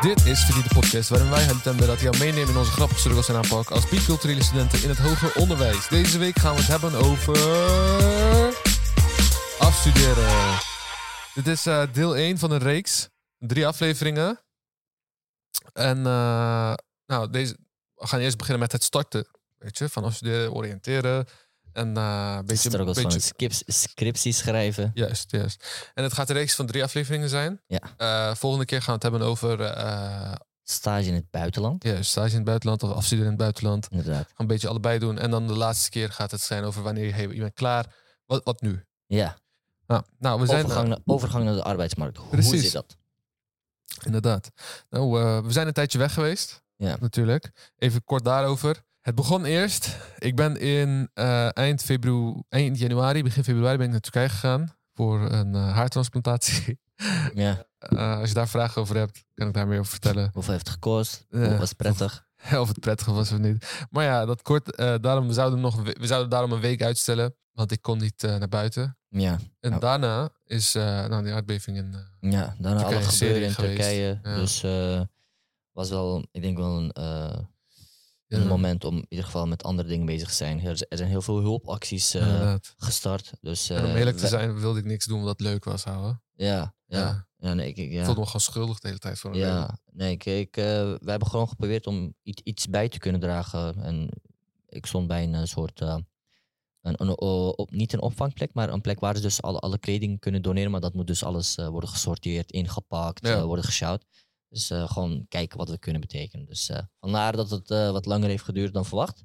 Dit is Verdien de Podcast, waarin wij het dat jou meenemen in onze grappige struggles en aanpak als biculturele studenten in het hoger onderwijs. Deze week gaan we het hebben over afstuderen. Dit is eh, deel 1 van een reeks, drie afleveringen. En eh, nou, deze, we gaan eerst beginnen met het starten, weet je, van afstuderen, oriënteren en eh, een beetje, Struggles beetje van skips, scriptie schrijven. Juist, juist. En het gaat een reeks van drie afleveringen zijn. Ja. Eh, volgende keer gaan we het hebben over eh, Stage in het buitenland. ja, stage in het buitenland of afstuderen in het buitenland. Inderdaad. Gaan een beetje allebei doen. En dan de laatste keer gaat het zijn over wanneer je, bent klaar. Wat, wat nu? Ja. Nou, nou we zijn Overgang, naar, overgang naar de arbeidsmarkt. Hoe Precies. zit dat? inderdaad. Nou, we zijn een tijdje weg geweest. Ja. Natuurlijk. Even kort daarover. Het begon eerst. Ik ben in eh, eind, februari, eind januari, begin februari ben ik naar Turkije gegaan voor een eh, haartransplantatie. Ja. Eh, als je daar vragen over hebt, kan ik daar meer over vertellen. Hoeveel heeft het gekost? Hoe was het prettig? of het prettig was of niet. Maar ja, dat kort. daarom, we, zouden nog, we- zouden daarom een week uitstellen. Want ik kon niet naar buiten. Ja. En Ja. daarna is nou, die aardbeving in. Ja, daarna Turkije alle gebeuren in. Turkije. Ja. Dus was wel, ik denk wel een, een moment om in ieder geval met andere dingen bezig te zijn. Er, zijn heel veel hulpacties eh, gestart. Dus, en om eh, eerlijk te zijn, wilde ik niks doen wat leuk was, houden. Ja, ja. Ja. nee, ik, ik- Ik ja. voelde me gewoon schuldig de hele tijd voor. Ja, nee, kijk, eh wij hebben gewoon geprobeerd om iets, iets bij te kunnen dragen. En ik stond bij een eh, soort, eh, een, een, op, niet een opvangplek, maar een plek waar ze dus alle, alle kleding kunnen doneren. Maar dat moet dus alles eh, worden gesorteerd, ingepakt, Ja. eh, worden gesjouwd. Dus eh, gewoon kijken wat we kunnen betekenen. Dus eh, vandaar dat het eh, wat langer heeft geduurd dan verwacht.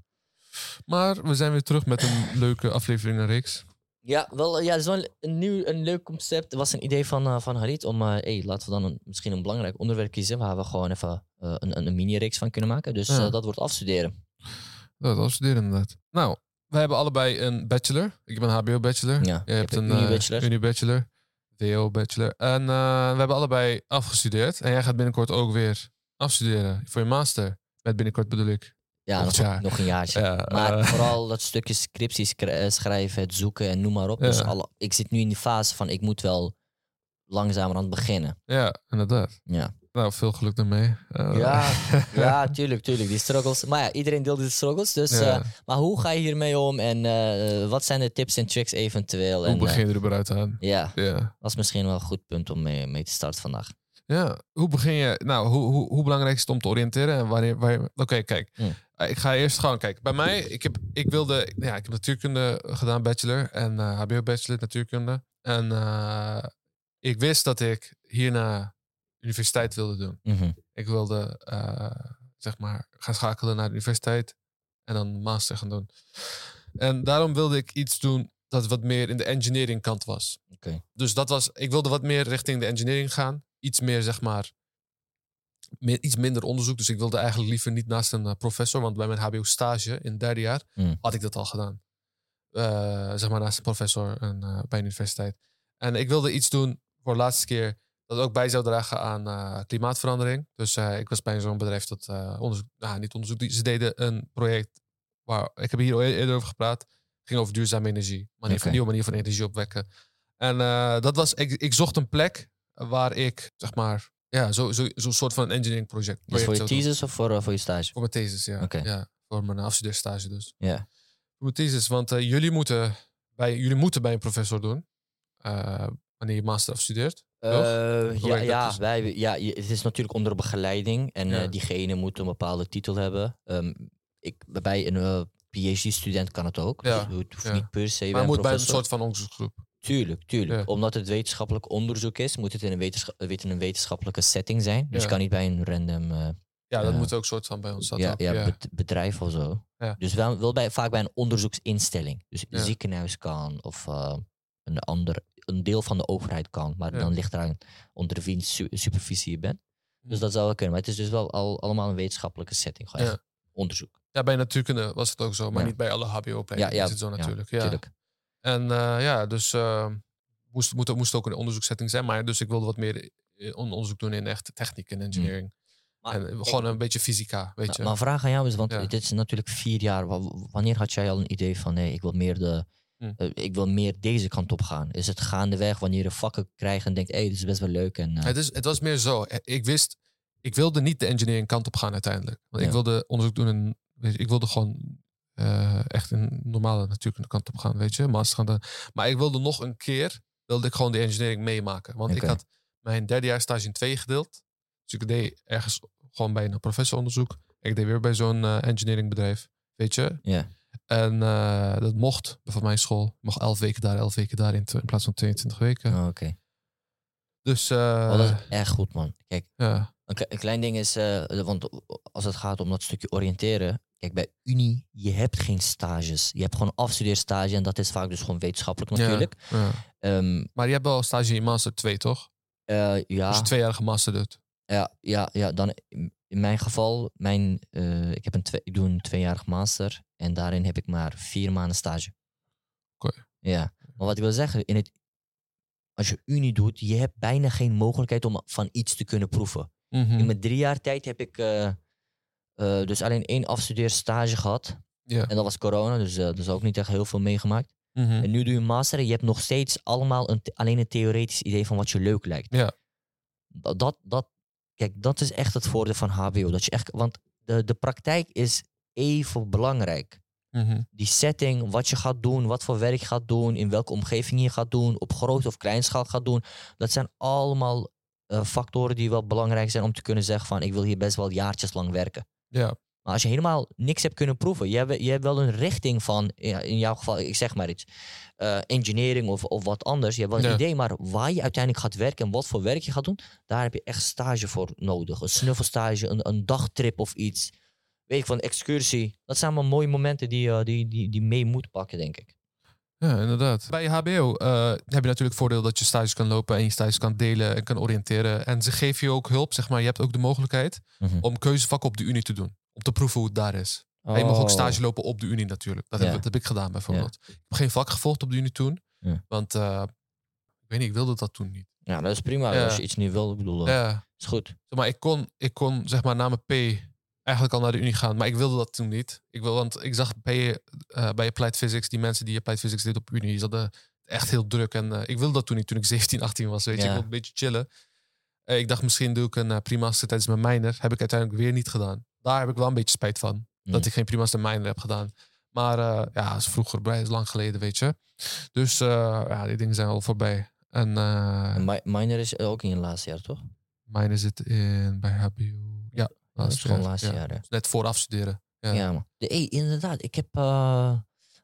Maar we zijn weer terug met een leuke aflevering en reeks. Ja, wel, ja, het is wel een nieuw, een leuk concept. Het was een idee van, van Harit om, eh hey, laten we dan een, misschien een belangrijk onderwerp kiezen waar we gewoon even een, een, mini-reeks van kunnen maken. Dus Ja. dat wordt afstuderen. Dat was studeren inderdaad. Nou, wij hebben allebei een bachelor. Ik heb een HBO-bachelor. Ja, Jij hebt een eh, Uni-bachelor. WO-bachelor. En eh, we hebben allebei afgestudeerd. En jij gaat binnenkort ook weer afstuderen voor je master. Met binnenkort bedoel ik. Ja, nog, jaar. nog een jaartje. Ja, maar eh. vooral dat stukje scripties eh, schrijven, het zoeken en noem maar op. Dus alle, ik zit nu in die fase van ik moet wel langzamerhand beginnen. Ja, inderdaad. Ja, Nou, veel geluk daarmee. Eh, ja, ja tuurlijk, tuurlijk. Die struggles. Maar ja, iedereen deelt die struggles. Dus, Ja. eh, maar hoe ga je hiermee om en eh, wat zijn de tips en tricks eventueel? Hoe en, begin je er überhaupt aan? ja, Ja. dat is misschien wel een goed punt om mee, mee te starten vandaag. Ja, hoe begin je? Nou, hoe, hoe, hoe belangrijk is het om te oriënteren? En wanneer, waar, Oké, kijk. Hmm. Ik ga eerst gewoon kijken. Bij mij, ik heb, ik wilde, ja, ik heb natuurkunde gedaan, bachelor. En eh, HBO-bachelor natuurkunde. En ik wist dat ik hierna universiteit wilde doen. Mhm. Ik wilde, eh, zeg maar, gaan schakelen naar de universiteit. En dan master gaan doen. En daarom wilde ik iets doen dat wat meer in de engineering kant was. Oké. Dus dat was, ik wilde wat meer richting de engineering gaan. Iets meer, zeg maar, meer, iets minder onderzoek. Dus ik wilde eigenlijk liever niet naast een eh, professor. Want bij mijn HBO-stage in het derde jaar Hmm. had ik dat al gedaan. Eh, zeg maar naast een professor en, bij een universiteit. En ik wilde iets doen voor de laatste keer dat ook bij zou dragen aan eh, klimaatverandering. Dus eh, ik was bij zo'n bedrijf dat eh, onderzoek, nou niet onderzoek, die- ze deden een project waar, ik heb hier al eerder over gepraat, ging over duurzame energie. Manier, Oké. Nieuwe manier van energie opwekken. En dat was, ik, ik zocht een plek waar ik, zeg maar, ja, zo'n zo, zo'n soort van engineering project. Dus voor je doen. thesis of voor, voor je stage? Voor mijn thesis, ja. Ja. Voor mijn afstudeerstage dus. Ja. Voor mijn thesis, want jullie, moeten bij, jullie moeten bij een professor doen. Eh, wanneer je master afstudeert. Eh, Hoe ja, ja, wij, ja, het is natuurlijk onder begeleiding en Ja. eh, diegene moet een bepaalde titel hebben. Ehm, ik, bij een eh, PhD-student kan het ook. Ja, Dus het hoeft ja. niet per se bij Maar het moet bij een soort van onderzoeksgroep. Tuurlijk, tuurlijk. Omdat het wetenschappelijk onderzoek is, moet het in een, in een wetenschappelijke setting zijn. Dus je kan niet bij een random eh, Ja, dat moet ook soort van bij ons. Dat ja, ook, ja, ja. bed- bedrijf of zo. Dus wel, wel bij, vaak bij een onderzoeksinstelling. Dus een ziekenhuis kan of eh, een, ander, een deel van de overheid kan. Maar Ja. dan ligt eraan onder wiens su- supervisie je bent. Dus Hm. dat zou wel kunnen. Maar het is dus wel al, allemaal een wetenschappelijke setting. Gewoon Ja. onderzoek. Ja, bij natuurkunde was het ook zo, maar Ja. niet bij alle HBO-plekken. Ja, ja, is het zo ja, natuurlijk. Ja, Tuurlijk. En eh, ja, dus eh, moest, moet, moest ook een onderzoekssetting zijn. Maar dus ik wilde wat meer eh, on- onderzoek doen in echt techniek en engineering. Maar, en gewoon een beetje fysica, weet nou, je. maar vraag aan jou is, want dit is natuurlijk vier jaar. Wa- Wanneer had jij al een idee van nee, ik wil meer de. Hm. eh, ik wil meer deze kant op gaan. Is het gaandeweg wanneer je vakken krijgt en denkt, hé, hey, dit is best wel leuk. En, eh, Het, is, het was meer zo. Eh, Ik wist, ik wilde niet de engineering kant op gaan uiteindelijk. Want ik wilde onderzoek doen en ik wilde gewoon echt een normale natuurkunde kant op gaan, weet je, master gaan doen. Maar ik wilde nog een keer, wilde ik gewoon de engineering meemaken. Want ik had mijn derde jaar stage in twee gedeeld. Dus ik deed ergens gewoon bij een professoronderzoek. Ik deed weer bij zo'n engineeringbedrijf, weet je. Ja. En eh, dat mocht van mijn school. Ik mocht elf weken daar, elf weken daar in, in plaats van 22 weken. Oh, Oké. Dus eh, Oh, dat is echt goed, man. Kijk, ja, een, kle- een klein ding is, eh, want als het gaat om dat stukje oriënteren. Kijk, bij Unie, je hebt geen stages. Je hebt gewoon afstudeerstage en dat is vaak dus gewoon wetenschappelijk natuurlijk. ja. Ehm, Maar je hebt wel stage in master 2, toch? eh, ja, Als je tweejarige master doet. ja, ja, ja, dan in mijn geval, mijn, ik, heb een twee, ik doe een tweejarig master en daarin heb ik maar vier maanden stage. Oké. Ja, maar wat ik wil zeggen, in het, als je Unie doet, je hebt bijna geen mogelijkheid om van iets te kunnen proeven. Mhm. In mijn drie jaar tijd heb ik eh, eh, dus alleen één afstudeerstage gehad. Ja. En dat was corona, dus uh, dus ook niet echt heel veel meegemaakt. Mhm. En nu doe je een master en je hebt nog steeds allemaal een, alleen een theoretisch idee van wat je leuk lijkt. Ja. Dat, dat, dat, kijk, dat is echt het voordeel van HBO. Dat je echt, want de, de praktijk is even belangrijk. Mhm. Die setting, wat je gaat doen, wat voor werk je gaat doen, in welke omgeving je gaat doen, op groot of kleinschaal gaat doen. Dat zijn allemaal eh, factoren die wel belangrijk zijn om te kunnen zeggen van ik wil hier best wel jaartjes lang werken. Ja. Maar als je helemaal niks hebt kunnen proeven, je hebt, je hebt wel een richting van, in jouw geval, ik zeg maar iets, eh, engineering of, of wat anders. Je hebt wel een Ja. idee, maar waar je uiteindelijk gaat werken en wat voor werk je gaat doen, daar heb je echt stage voor nodig. Een snuffelstage, een, een dagtrip of iets. Weet ik van, excursie. Dat zijn allemaal mooie momenten die, eh, die, die, die mee moet pakken, denk ik. Ja, inderdaad. Bij HBO eh, heb je natuurlijk het voordeel dat je stages kan lopen en je stages kan delen en kan oriënteren. En ze geven je ook hulp, zeg maar. Je hebt ook de mogelijkheid Mhm. om keuzevakken op de Unie te doen. Om te proeven hoe het daar is. En je mag ook stage lopen op de Unie natuurlijk. Dat, Oh. Ja. heb, dat heb ik gedaan bijvoorbeeld. Ik heb geen vak gevolgd op de Unie toen. Ja. Want eh, ik weet niet, ik wilde dat toen niet. Ja, dat is prima. Als je iets niet wil, ik bedoel, Ja. is goed. Zeg maar ik kon, ik kon zeg maar na mijn P eigenlijk al naar de Unie gaan. Maar ik wilde dat toen niet. Ik wil, want ik zag bij, eh bij Applied Physics, die mensen die Applied Physics deden op Unie, die hadden echt heel druk. En eh, ik wilde dat toen niet, toen ik 17, 18 was. Weet je, Ja. ik wilde een beetje chillen. Eh, ik dacht misschien doe ik een uh, primaster tijdens mijn minor. Heb ik uiteindelijk weer niet gedaan. Daar heb ik wel een beetje spijt van. Dat ik geen primaster minor heb gedaan. Maar ja, dat is vroeger, dat is lang geleden, weet je. Dus ja, die dingen zijn al voorbij. En uh, En mi- minor is ook in je laatste jaar, toch? minor zit in bij HBO. Laatste gewoon laatste jaar? Net voor afstuderen. Ja. Ja, man. De, hey, inderdaad. Ik heb... eh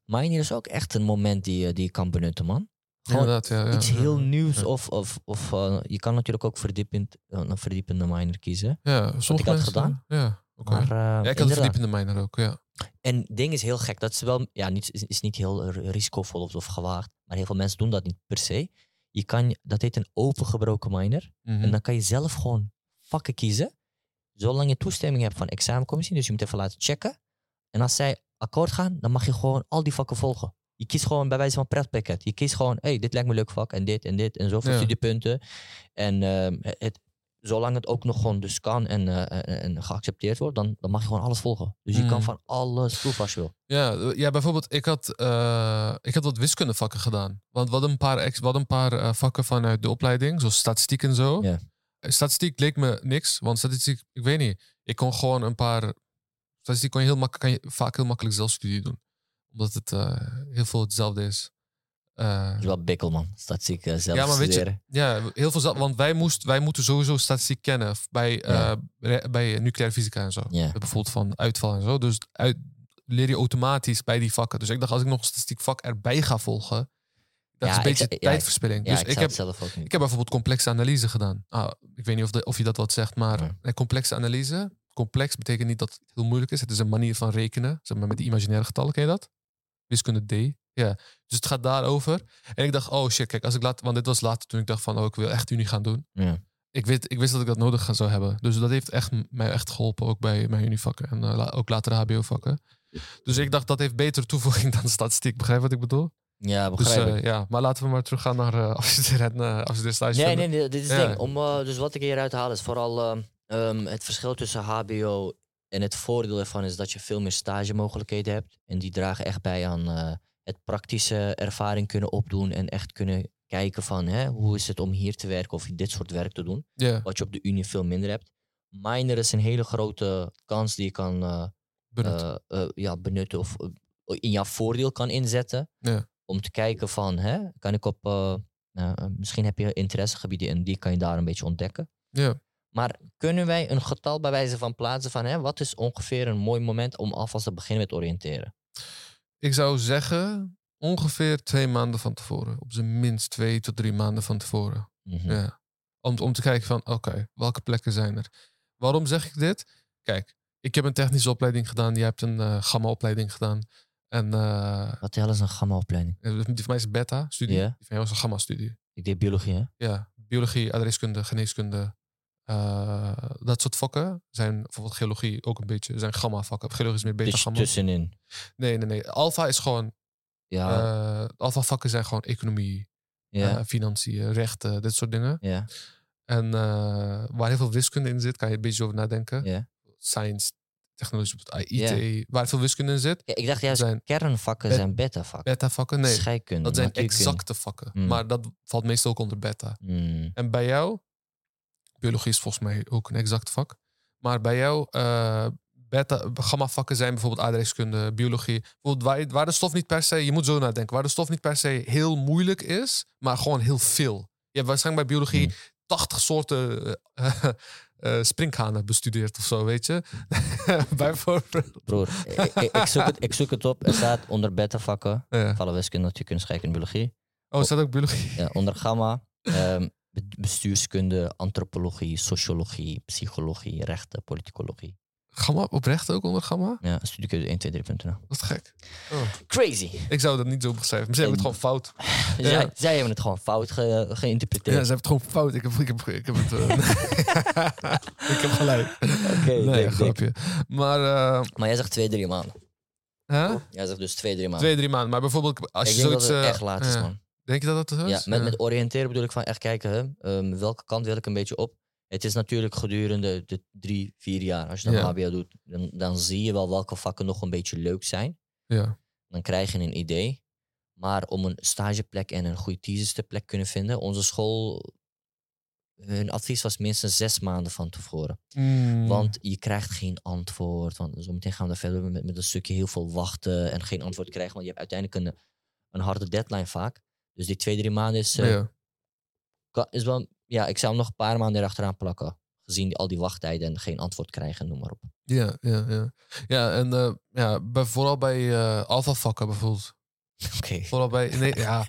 minor is ook echt een moment die, je- die je kan benutten, man. Gewoon ja, ja, iets ja. heel nieuws. Of, of, of eh, je kan natuurlijk ook verdiepend, eh, een verdiepende minor kiezen. Ja, sommige ik had mensen- gedaan. Ja. Maar, eh, Ja, ik had een verdiepende minor ook, ja. En ding is heel gek. Dat is wel, ja, niet, is, is niet heel ri- risicovol of, of gewaagd. Maar heel veel mensen doen dat niet per se. Je kan, dat heet een opengebroken minor. Mhm. En dan kan je zelf gewoon vakken kiezen. Zolang je toestemming hebt van examencommissie. Dus je moet even laten checken. En als zij akkoord gaan, dan mag je gewoon al die vakken volgen. Je kiest gewoon bij wijze van pretpakket. Je kiest gewoon, hey, dit lijkt me een leuk vak. En dit en dit en zoveel Ja. studiepunten. En ehm, het, zolang het ook nog gewoon dus kan en, eh, en, geaccepteerd wordt, dan, dan mag je gewoon alles volgen. Dus je kan Mhm. van alles proeven als je wil. Ja, ja, bijvoorbeeld, ik had, eh, ik had wat wiskundevakken gedaan. Want hadden een paar, ex- hadden een paar eh, vakken vanuit de opleiding, zoals statistiek en zo. Eh, Statistiek leek me niks, want statistiek, ik weet niet. Ik kon gewoon een paar. Statistiek kon je, heel mak kan je vaak heel makkelijk zelfstudie doen. Omdat het eh, heel veel hetzelfde is. Eh, Dat is wel bikkel, man. Statistiek eh, zelf Ja, maar weet je- studeren. Ja, heel veel. Want wij, moest, wij moeten sowieso statistiek kennen bij, eh, Ja. re- bij nucleaire fysica en zo. Ja. Bijvoorbeeld van uitval en zo. Dus uit, leer je automatisch bij die vakken. Dus ik dacht, als ik nog een statistiek vak erbij ga volgen, dat Ja, is een beetje tijdverspilling. Ja, dus ik, heb, het zelf ook niet. ik heb bijvoorbeeld complexe analyse gedaan. Ah, ik weet niet of, de, of je dat wat zegt, maar complexe analyse. Complex betekent niet dat het heel moeilijk is. Het is een manier van rekenen. Zeg maar met die imaginaire getallen, ken je dat? Wiskunde D. Ja. Dus het gaat daarover. En ik dacht, oh shit, kijk, als ik laat, want dit was later toen ik dacht van, oh, ik wil echt Unie gaan doen. Ja. Ik, weet, ik wist dat ik dat nodig zou hebben. Dus dat heeft echt, mij echt geholpen, ook bij mijn Univakken en eh, ook later HBO-vakken. Dus ik dacht, dat heeft betere toevoeging dan statistiek. Begrijp wat ik bedoel? Ja, Dus begrijp eh, ik. ja, maar laten we maar teruggaan naar uh, afstuderen en uh, afstudeerstage. Nee, vinden. nee, nee, dit is het Ja. ding. Om, eh, dus wat ik hieruit haal is vooral ehm, ehm, het verschil tussen HBO en het voordeel ervan is dat je veel meer stagemogelijkheden hebt. En die dragen echt bij aan het praktische ervaring kunnen opdoen en echt kunnen kijken van hè, hoe is het om hier te werken of dit soort werk te doen. Ja. Wat je op de Unie veel minder hebt. minor is een hele grote kans die je kan Benut. eh, ja, benutten of in jouw voordeel kan inzetten. Ja. Om te kijken van, hè, kan ik op, eh, nou, eh, misschien heb je interessegebieden en die kan je daar een beetje ontdekken. ja. Maar kunnen wij een getal bij wijze van plaatsen van, hè, wat is ongeveer een mooi moment om alvast te beginnen met oriënteren? Ik zou zeggen ongeveer twee maanden van tevoren. Op zijn minst twee tot drie maanden van tevoren. Mhm. Ja. Om, om te kijken van, oké, welke plekken zijn er? Waarom zeg ik dit? Kijk, ik heb een technische opleiding gedaan. Jij hebt een eh gamma-opleiding gedaan. En eh, Wat de hel is een gamma-opleiding? die van mij is beta-studie. Ja. Die van jou is een gamma-studie. Ik deed biologie, hè? Ja, biologie, adreskunde, geneeskunde. eh, dat soort vakken zijn, bijvoorbeeld geologie ook een beetje, zijn gamma-vakken. Geologie is meer Dus beta-gamma. tussenin. Nee, nee, nee. Alpha is gewoon, Ja, eh alpha-vakken zijn gewoon economie, ja, eh, financiën, rechten, dit soort dingen. ja, En eh, waar heel veel wiskunde in zit, kan je een beetje over nadenken. ja. Science, technologie, IT, Ja. waar veel wiskunde in zit. Ja, Ik dacht juist, zijn kernvakken bet- zijn beta-vakken. Beta-vakken, nee. Scheikunde, Dat zijn exacte vakken. Hmm. Maar dat valt meestal ook onder beta. Hmm, En bij jou, biologie is volgens mij ook een exact vak. Maar bij jou, eh beta, gamma-vakken zijn bijvoorbeeld aardrijkskunde, biologie. Bijvoorbeeld waar, waar de stof niet per se, je moet zo nadenken, waar de stof niet per se heel moeilijk is, maar gewoon heel veel. Je hebt waarschijnlijk bij biologie Hmm. 80 soorten eh, eh, sprinkhanen bestudeerd of zo, weet je? Bijvoorbeeld. Broer, ik, zoek het, ik zoek het op. Er staat onder beta-vakken, Ja. vallen wiskunde, natuurkunde, scheikunde, biologie. Oh, is dat ook biologie? Ja, onder gamma, ehm, be- bestuurskunde, antropologie, sociologie, psychologie, rechten, politicologie. Gamma, oprecht ook onder gamma? Ja, studiekeuze 1, 2, 3.nl. Dat is gek. Oh. Crazy. Ik zou dat niet zo beschrijven. Misschien hebben we het gewoon fout. Zij, zij hebben het gewoon fout ge- geïnterpreteerd. Ja, ze hebben het gewoon fout. Ik heb, ik heb, ik heb het. eh, ik heb gelijk. Oké, nee, dik, dik. grapje. Maar, eh, Maar jij zegt twee, drie maanden. hè? Jij zegt dus twee, drie maanden. twee, drie maanden. Maar bijvoorbeeld, als ik je zoiets. het eh, echt laat is, ja. man. Denk je dat dat zo Ja, is? met, met oriënteren bedoel ik van echt kijken, hè, ehm, welke kant wil ik een beetje op. Het is natuurlijk gedurende de drie, vier jaar. Als je dan Ja. HBO doet, dan, dan zie je wel welke vakken nog een beetje leuk zijn. Ja. Dan krijg je een idee. Maar om een stageplek en een goede thesis te plek kunnen vinden, onze school, hun advies was minstens zes maanden van tevoren. Mm. Want je krijgt geen antwoord. Want zometeen gaan we er verder met, met een stukje heel veel wachten en geen antwoord krijgen. Want je hebt uiteindelijk een, een harde deadline vaak. Dus die twee, drie maanden is, eh, ja. Is wel... Ja, ik zou hem nog een paar maanden erachteraan plakken. Gezien al die wachttijden en geen antwoord krijgen, noem maar op. Ja, ja, ja. Ja, en eh, ja, bij, vooral bij eh alpha-vakken bijvoorbeeld. Oké. Vooral bij, nee, ja,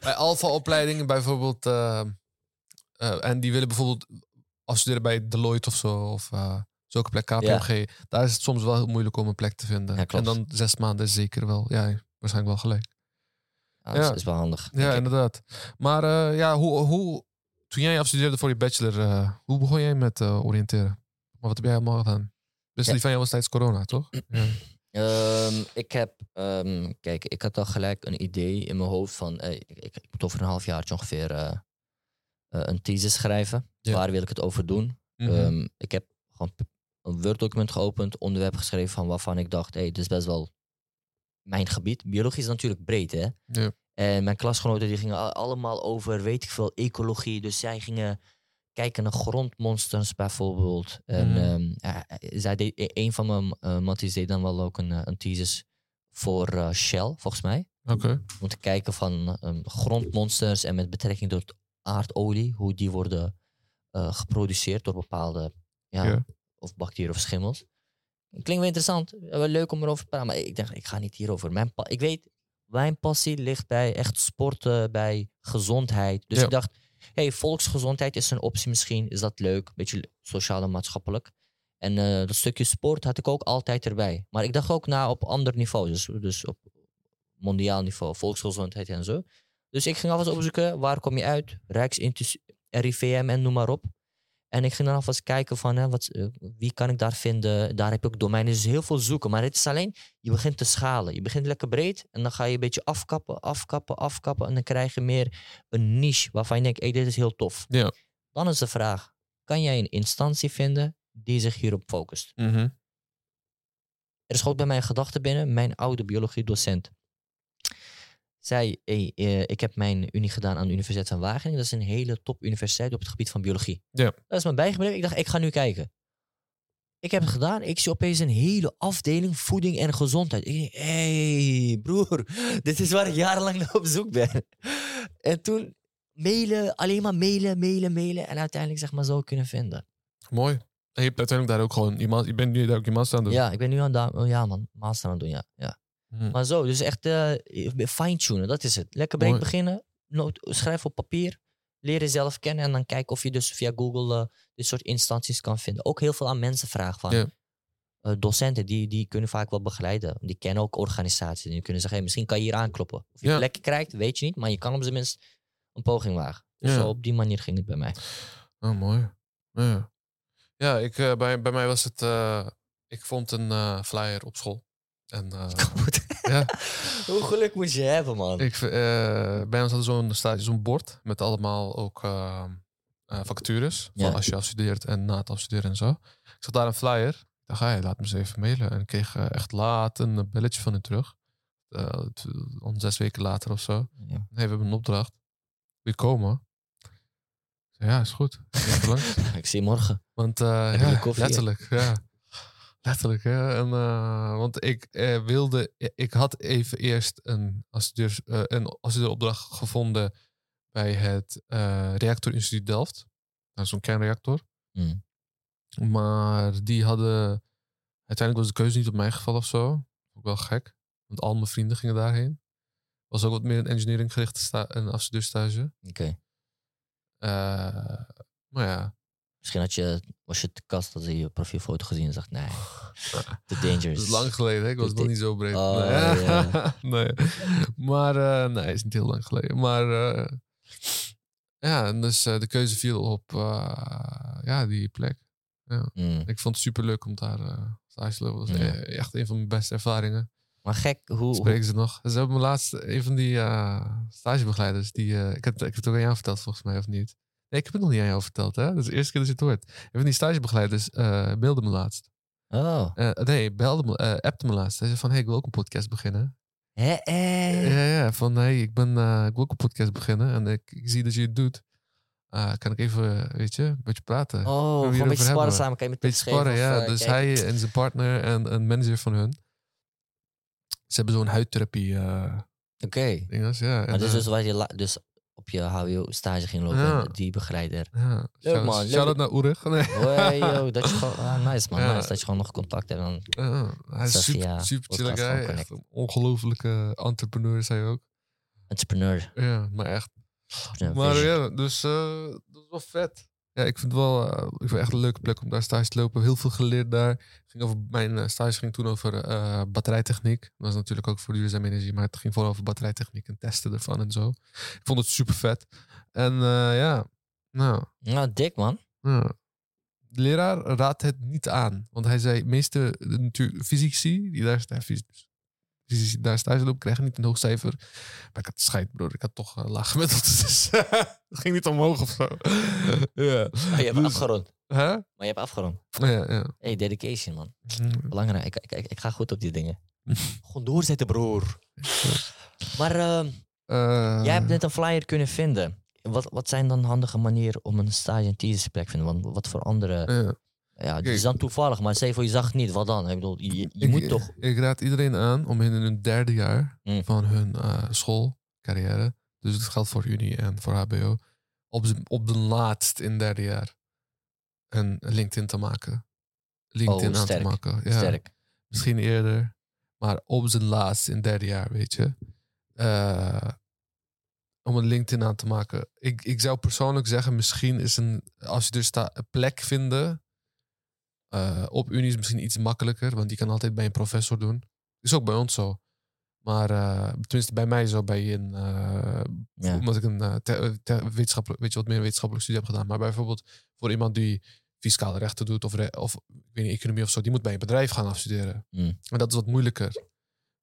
bij alpha-opleidingen bijvoorbeeld. eh, en die willen bijvoorbeeld afstuderen bij Deloitte of zo. Of zulke plek, KPMG. Daar is het soms wel heel moeilijk om een plek te vinden. Ja, en dan zes maanden is zeker wel. Ja, waarschijnlijk wel gelijk. Ja, dat is- wel handig. Ja, inderdaad. Maar ja, hoe, hoe, toen jij afstudeerde voor je bachelor, eh, hoe begon jij met eh, oriënteren? Maar wat heb jij allemaal gedaan? Dus Ja. die van jou was tijdens corona, toch? Ja. Ehm, ik heb, ehm, kijk, ik had al gelijk een idee in mijn hoofd van, hey, ik, ik, ik moet over een half jaar ongeveer eh, eh, een thesis schrijven. Ja. Waar wil ik het over doen? Mhm. Ehm, ik heb gewoon een Word-document geopend, onderwerp geschreven van waarvan ik dacht, hé, hey, dit is best wel mijn gebied. Biologie is natuurlijk breed, hè? Ja. En mijn klasgenoten die gingen al- allemaal over, weet ik veel, ecologie. Dus zij gingen kijken naar grondmonsters bijvoorbeeld. En Mhm. ehm, ja, zij deed, e- een van mijn uh, matties deed dan wel ook een, eh, een thesis voor eh, Shell, volgens mij. Oké. Om te kijken van ehm, grondmonsters en met betrekking tot aardolie, hoe die worden geproduceerd door bepaalde ja, of bacteriën of schimmels. Klinkt wel interessant, wel leuk om erover te praten, maar ik dacht, ik ga niet hierover. Mijn ik weet, mijn passie ligt bij echt sporten, bij gezondheid. Dus Ja. ik dacht, hey, volksgezondheid is een optie misschien, is dat leuk, beetje sociaal en maatschappelijk. En eh, dat stukje sport had ik ook altijd erbij. Maar ik dacht ook na op ander niveau, dus, dus op mondiaal niveau, volksgezondheid en zo. Dus ik ging alvast opzoeken, waar kom je uit? Rijksinstituut, RIVM en noem maar op. En ik ging dan alvast kijken van, hè, wat, eh, wie kan ik daar vinden? Daar heb ik ook domeinen, dus heel veel zoeken. Maar het is alleen, je begint te schalen. Je begint lekker breed en dan ga je een beetje afkappen, afkappen, afkappen. En dan krijg je meer een niche waarvan je denkt, hey, dit is heel tof. Ja. Dan is de vraag, kan jij een instantie vinden die zich hierop focust? Mhm. Er schoot bij mij een gedachte binnen. Mijn oude biologiedocent zei: hey, eh, Ik heb mijn unie gedaan aan de Universiteit van Wageningen. Dat is een hele top universiteit op het gebied van biologie. Ja. Dat is me bijgebleven. Ik dacht: Ik ga nu kijken. Ik heb het gedaan. Ik zie opeens een hele afdeling voeding en gezondheid. Ik denk, hé hey, broer, dit is waar ik jarenlang naar op zoek ben. En toen mailen, alleen maar mailen, mailen, mailen. En uiteindelijk zeg maar zo kunnen vinden. Mooi. En je hebt uiteindelijk daar ook gewoon iemand, je bent nu daar ook iemand aan doen. Ja, ik ben nu aan ja man, master aan het doen, ja. ja. Hm. Maar zo, dus echt eh, fine-tunen, dat is het. Lekker breed Mooi. beginnen, noot, schrijf op papier, leer jezelf kennen en dan kijken of je dus via Google eh, dit soort instanties kan vinden. Ook heel veel aan mensen vragen van. Ja. eh, docenten, die, die kunnen vaak wel begeleiden. Die kennen ook organisaties. Die kunnen zeggen, hey, misschien kan je hier aankloppen. Of je Ja. plekken krijgt, weet je niet. Maar je kan op zijn minst een poging wagen. Dus Ja. zo op die manier ging het bij mij. Oh, mooi. Ja, ja ik, bij, bij mij was het... ik vond een flyer op school. En eh, ja, Hoe geluk moet je hebben, man? ik, eh, bij ons hadden zo'n zo'n bord met allemaal ook eh, vacatures. Van als je afstudeert en na het afstuderen en zo. Ik zag daar een flyer. Ik dacht, ga je, laat me eens even mailen. En ik kreeg echt laat een belletje van hen terug. Om zes weken later of zo. Ja. Nee, we hebben een opdracht. Wil je komen? Ja, is goed. Ik zie je morgen. Want ja, letterlijk, ja. Letterlijk, hè. En, eh, want ik eh, wilde... Ik had even eerst een, afstudeurs, eh een afstudeeropdracht gevonden bij het eh Reactorinstituut Delft. Is zo'n kernreactor. Mm. Maar die hadden... Uiteindelijk was de keuze niet op mij gevallen of zo. Ook wel gek. Want al mijn vrienden gingen daarheen. Was ook wat meer een engineering gerichte sta een afstudeerstage. Oké. Eh, maar ja, Misschien had je, was je te kast, had je je profielfoto gezien en zegt, nee, te dangerous. Dat is lang geleden, hè? ik was nog niet zo breed. Oh, nee. ja. nee. Maar uh, nee, is niet heel lang geleden. Maar uh, ja, en dus uh, de keuze viel op ja, die plek. Ja. Mm. Ik vond het super leuk om daar stage te lopen. Dat was Ja. echt een van mijn beste ervaringen. Maar gek, hoe... Spreken ze nog? Ze hebben me laatst, een van die stagebegeleiders, die, ik, heb, ik heb het ook aan jou verteld volgens mij, of niet? Nee, ik heb het nog niet aan jou verteld, hè? Dat is de eerste keer dat je het hoort. Een van die stagebegeleiders uh, mailde me laatst. Oh. Uh, nee, belde me, uh, appte me laatst. Hij zei van, hey, ik wil ook een podcast beginnen. Hé, eh. Ja, ja, van, hey, ik, ben, ik wil ook een podcast beginnen en ik, ik zie dat je het doet. Uh, kan ik even, weet je, een beetje praten? Oh, gewoon een beetje sparren samen. Kan je met beetje sparren, ja. Dus kijk. hij en zijn partner en een manager van hun. Ze hebben zo'n huidtherapie uh, Oké. dinges, ja. Dus, eh, dus waar je dus op je HBO-stage ging lopen, Ja. die begeleider. ja. Leuk, Shout- man, leuk. Shout-out naar Oerig. Nee. Hoi, yo, dat je gewoon, ah, nice man, Ja. nice. Dat je gewoon nog contact hebt. Dan, Ja, hij is super, via super guy. Echt een ongelofelijke entrepreneur, zei hij ook. entrepreneur. Ja, maar echt. Maar ja, dus eh, dat is wel vet. Ja, ik vind het wel eh, ik vind echt een leuke plek om daar stage te lopen. Heel veel geleerd daar. Ging over, mijn eh, stage ging toen over eh, batterijtechniek. Dat was natuurlijk ook voor duurzame energie, maar het ging vooral over batterijtechniek en testen ervan en zo. Ik vond het super vet. En ja, nou, Nou, dik man. ja. De leraar raadt het niet aan. Want hij zei, meeste de natuur, fysici die daar, fysici die daar stage lopen, krijgen niet een hoog cijfer. Maar ik had scheid, broer. Ik had toch uh, laag gemiddeld. Dus het ging niet omhoog of zo. ja. Oh, je hebt Dus- afgerond. Hè? Maar je hebt afgerond. Ja, ja. Hey, dedication man. Mm, Belangrijk. Ik, ik, ik, ik ga goed op die dingen. Gewoon doorzetten, broer. Maar ehm, Eh, jij hebt net een flyer kunnen vinden. Wat, wat zijn dan handige manieren om een stage en thesis-plek te vinden? Want wat voor andere... ja. Kijk. is dan toevallig, maar stel je voor je zag het niet. Wat dan? Ik bedoel, je, je Ik- moet toch... Ik raad iedereen aan om in hun derde jaar Mm. van hun eh, schoolcarrière, dus het geldt voor Unie en voor HBO, op, op de laatst in derde jaar een LinkedIn te maken. LinkedIn aan Oh, sterk. te maken. Ja, Sterk. Misschien eerder, maar op zijn laatst in derde jaar, weet je. Eh, om een LinkedIn aan te maken. Ik, ik zou persoonlijk zeggen, misschien is een, als je dus een plek vinden eh, op Unie is misschien iets makkelijker, want die kan altijd bij een professor doen. Is ook bij ons zo. Maar eh, tenminste bij mij zo, bij een, eh, Ja. omdat ik een te- te- wetenschappelijk, weet je, wat meer wetenschappelijke studie heb gedaan. Maar bijvoorbeeld voor iemand die fiscale rechten doet of, re- of ik weet niet, economie of zo, die moet bij een bedrijf gaan afstuderen. Mm. En dat is wat moeilijker.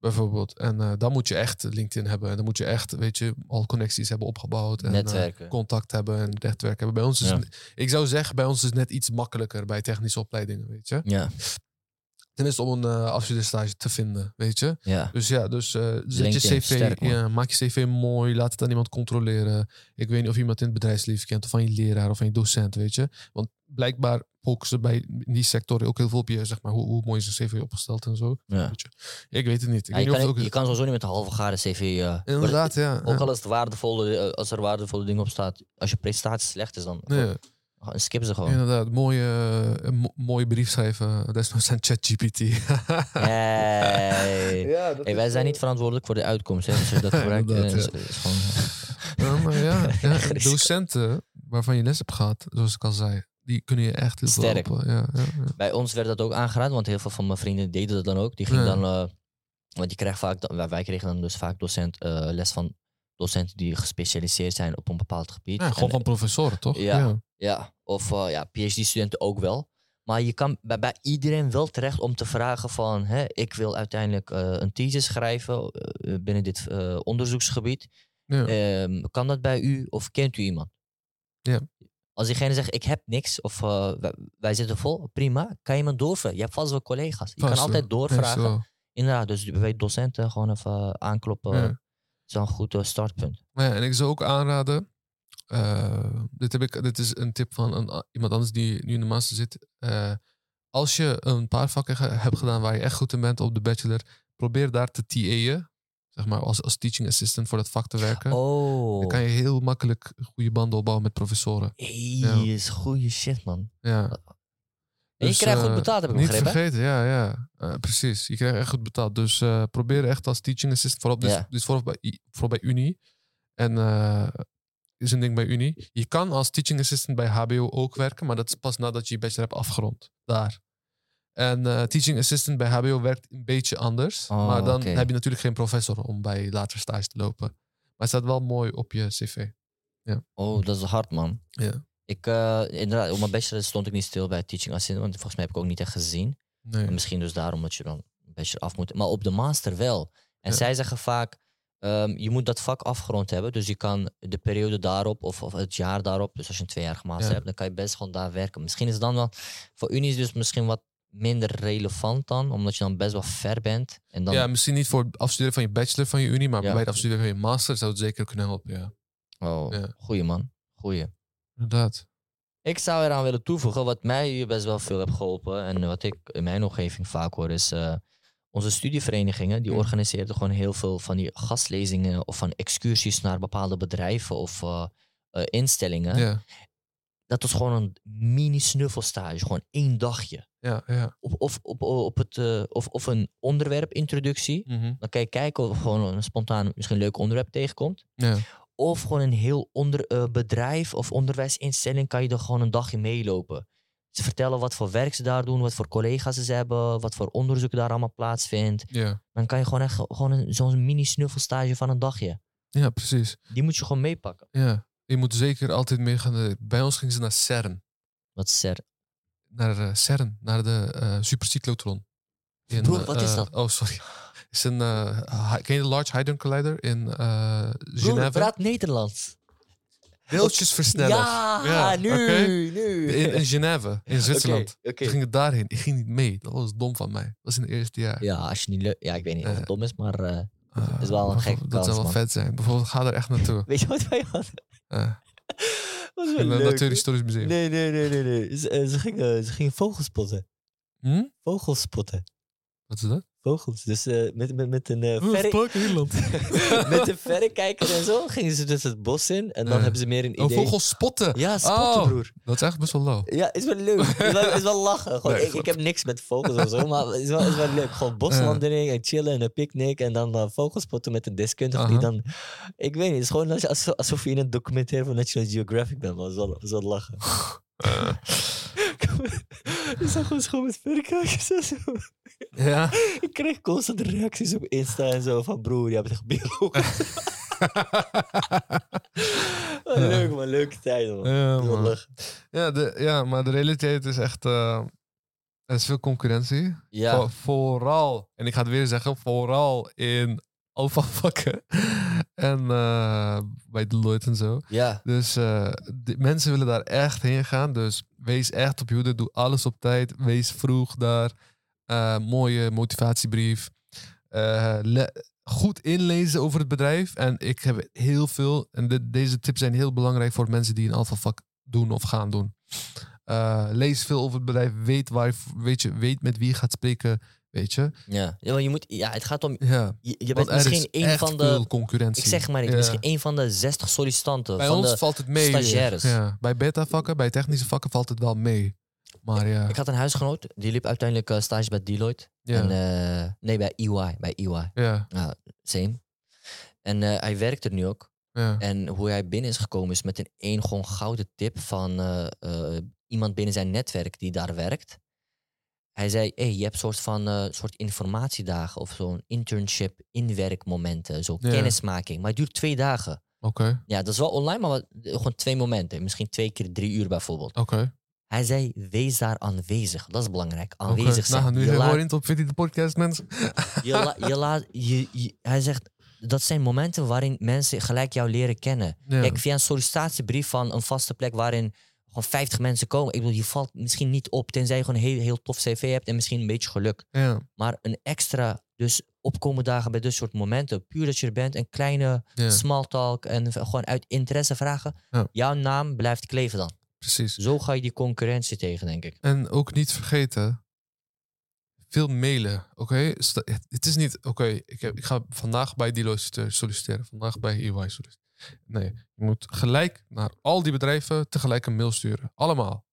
Bijvoorbeeld. En eh, dan moet je echt LinkedIn hebben. En dan moet je echt, weet je, al connecties hebben opgebouwd. En, eh, contact hebben en netwerk hebben. Bij ons is Ja. ik zou zeggen, bij ons is het net iets makkelijker bij technische opleidingen, weet je. Ja. Tenminste om een uh, afstudeerstage te vinden, weet je. Ja. Dus ja, dus uh, zet je cv, sterk, ja, maak je cv mooi, laat het aan iemand controleren. Ik weet niet of iemand in het bedrijfsleven kent, of van je leraar of van je docent, weet je. Want blijkbaar focussen bij in die sector ook heel veel op je, zeg maar, hoe, hoe mooi is een cv opgesteld en zo. ja. Weet je. Ik weet het niet. Ik Ja, je, weet kan, het je ook... kan sowieso niet met een halve garen cv. eh, Inderdaad, ja. Ook al is het waardevolle, als er waardevolle dingen op staat, als je prestatie slecht is, dan Nee, skip ze gewoon. inderdaad. Mooie, eh, mo- mooie brief schrijven. Desnoods aan ChatGPT. Hey. ja, Hey, wij zijn niet verantwoordelijk voor de uitkomst. Hè. Dus als je dat gebruikt, eh, Inderdaad, is, is gewoon... Ja, maar ja, ja, docenten waarvan je les hebt gehad, zoals ik al zei, die kunnen je echt heel veel Sterk. Ja, ja, ja. Bij ons werd dat ook aangeraden, want heel veel van mijn vrienden deden dat dan ook. Die gingen Ja. dan, eh, want die krijgen vaak, wij, kregen dan dus vaak docent, eh, les van docenten die gespecialiseerd zijn op een bepaald gebied. Ja, gewoon En- van professoren, toch? Ja. Ja, of eh, ja, PhD-studenten ook wel. Maar je kan bij, bij iedereen wel terecht om te vragen van... Hè, ik wil uiteindelijk eh, een thesis schrijven eh, binnen dit onderzoeksgebied. Ja. Ehm, kan dat bij u of kent u iemand? Ja. Als diegene zegt, ik heb niks of wij, wij zitten vol, prima. Kan je iemand doorvragen? Je hebt vast wel collega's. Je Vast kan altijd doorvragen. Wel. Inderdaad, dus bij docenten gewoon even aankloppen. Ja. is een goed startpunt. Maar ja, en ik zou ook aanraden. Eh, dit, heb ik, dit is een tip van een, iemand anders die nu in de master zit. Eh, als je een paar vakken ge- hebt gedaan waar je echt goed in bent op de bachelor, probeer daar te TA'en. Zeg maar als, als teaching assistant voor dat vak te werken. Oh, Dan kan je heel makkelijk goede banden opbouwen met professoren. hey, Ja. is goede shit, man. Ja. En je Dus, krijgt goed eh, betaald, heb ik Niet begrepen. hè? vergeten, ja, ja. Precies. Je krijgt echt goed betaald. Dus probeer echt als teaching assistant, vooral, dus, Ja. dus vooral, bij, vooral bij Unie. En is een ding bij Unie. Je kan als teaching assistant bij HBO ook werken, maar dat is pas nadat je je bachelor hebt afgerond. Daar. En eh, teaching assistant bij HBO werkt een beetje anders. Oh, maar dan heb je natuurlijk geen professor om bij later stage te lopen. Maar het staat wel mooi op je cv. Oh, dat is hard, man. Ja. Ik, eh, inderdaad, op mijn bachelor stond ik niet stil bij teaching assistant, want volgens mij heb ik ook niet echt gezien. Nee. En misschien dus daarom dat je dan een bachelor af moet. Maar op de master wel. En Ja. zij zeggen vaak, ehm, je moet dat vak afgerond hebben. Dus je kan de periode daarop of, of het jaar daarop, dus als je een tweejarige master Ja. hebt, dan kan je best gewoon daar werken. Misschien is het dan wel, voor Unie is het dus misschien wat minder relevant dan, omdat je dan best wel ver bent. En dan, Ja, misschien niet voor het afstuderen van je bachelor van je Unie, maar Ja. bij het afstuderen van je master zou het zeker kunnen helpen. Ja, oh, Ja. goeie man, goeie. inderdaad. Ik zou eraan willen toevoegen, wat mij hier best wel veel heeft geholpen en wat ik in mijn omgeving vaak hoor, is eh, onze studieverenigingen. Die Mm. organiseerden gewoon heel veel van die gastlezingen of van excursies naar bepaalde bedrijven of eh, eh, instellingen. Ja, Dat was gewoon een mini snuffelstage, gewoon één dagje. ja, ja. Of, of, op, op het, eh, of, of een onderwerpintroductie. Mhm. Dan kan je kijken of gewoon een spontaan misschien leuk onderwerp tegenkomt. ja. Of gewoon een heel onder, bedrijf of onderwijsinstelling kan je er gewoon een dagje meelopen. Ze vertellen wat voor werk ze daar doen, wat voor collega's ze hebben, wat voor onderzoek daar allemaal plaatsvindt. Ja. Dan kan je gewoon echt gewoon een- zo'n mini snuffelstage van een dagje. ja, precies. Die moet je gewoon meepakken. Ja. Je moet zeker altijd meegaan. Bij ons gingen ze naar CERN. Wat is er? Naar eh, CERN, naar de eh supercyclotron. In, Broer, wat is eh, dat? Oh, sorry. is een, eh, ken je de Large Hadron Collider in eh Broer, Genève? praat Nederlands. Deeltjesversneller. Ja, Ja, nu, nu. In, in Genève, in Zwitserland. Oké, oké. We gingen daarheen. Ik ging niet mee. Dat was dom van mij. Dat was in het eerste jaar. Ja, als je niet leuk... Ja, ik weet niet of het dom is, maar... Ah, is wel een gekke Dat kans, zou wel man. vet zijn. Bijvoorbeeld, ga er echt naartoe. weet je wat wij hadden? Dat was wel leuk. Natuurhistorisch Museum. Nee, nee, nee, nee. nee. Ze, eh, ze, gingen, ze gingen vogels spotten. Hm? Vogels spotten. Wat is dat? Vogels. Dus eh, met, met, met een uh, Oh, verre... Nederland. met een verrekijker en zo gingen ze dus het bos in. En dan hebben ze meer een Oh, idee. vogels spotten. Ja, spotten, Oh. broer. Dat is echt best wel low. Ja, is wel leuk. is, wel, is wel lachen. Gewoon, Nee, ik, ik heb niks met vogels of zo, maar is wel, is wel leuk. Gewoon boswandeling en chillen en een picknick. En dan uh, vogels spotten met een deskundige die Aha. dan... Ik weet niet, het is gewoon als- alsof, alsof je in een documentaire van National Geographic bent. Maar is wel, is wel lachen. Ik zag gewoon met verrekijkers en zo. Ja. Ik kreeg constant reacties op Insta en zo van broer, je hebt echt bioloog. Oh, leuk man, leuke tijd man. Ja, man. Ja, de, ja, maar de realiteit is echt... eh, er is veel concurrentie. Ja, Voor- vooral, en ik ga het weer zeggen, vooral in alpha-vakken. en eh, bij Deloitte en zo. ja. Dus eh, de, mensen willen daar echt heen gaan. Dus wees echt op je hoede. Doe alles op tijd. Wees vroeg daar. Eh, mooie motivatiebrief. Le- goed inlezen over het bedrijf. En ik heb heel veel. En de- deze tips zijn heel belangrijk voor mensen die een alpha-vak doen of gaan doen. Lees veel over het bedrijf. Weet, waar, weet, je, weet met wie je gaat spreken. Weet je? Ja, ja, je, moet, ja het gaat om. Ja. Je, bent misschien is een van de. concurrentie. Ik zeg maar, Ja. misschien een van de 60 sollicitanten. Bij van ons de, valt het mee. stagiaires. Ja. Bij beta-vakken, bij technische vakken valt het wel mee. Maar ja. Ik had een huisgenoot, die liep uiteindelijk eh, stage bij Deloitte. ja. En, eh, nee, bij EY. Bij EY. ja. Ja, same. En eh, hij werkt er nu ook. ja. En hoe hij binnen is gekomen is met een één gewoon gouden tip van iemand binnen zijn netwerk die daar werkt. Hij zei, hey, je hebt soort van eh, soort informatiedagen of zo'n internship inwerkmomenten, zo Ja. kennismaking. Maar het duurt twee dagen. Oké. Ja, dat is wel online, maar wat- gewoon twee momenten. Misschien twee keer drie uur bijvoorbeeld. Oké. Hij zei, wees daar aanwezig. Dat is belangrijk. Aanwezig zijn. Nou, nu je laat, in top 50 de podcast, mensen. je la- je laat, je, je- hij zegt, dat zijn momenten waarin mensen gelijk jou leren kennen. Ja. Kijk, via een sollicitatiebrief van een vaste plek waarin gewoon 50 mensen komen. Ik bedoel, je valt misschien niet op, tenzij je gewoon een heel, heel tof cv hebt en misschien een beetje geluk. ja. Maar een extra, dus opkomen dagen bij dit soort momenten, puur dat je er bent, een kleine ja. small talk en gewoon uit interesse vragen. Ja. Jouw naam blijft kleven dan. Precies. Zo ga je die concurrentie tegen, denk ik. En ook niet vergeten, veel mailen, oké? Het is niet, oké, ik, heb- ik ga vandaag bij Deloitte solliciteren, vandaag bij EY solliciteren. Nee, je moet gelijk naar al die bedrijven tegelijk een mail sturen. Allemaal.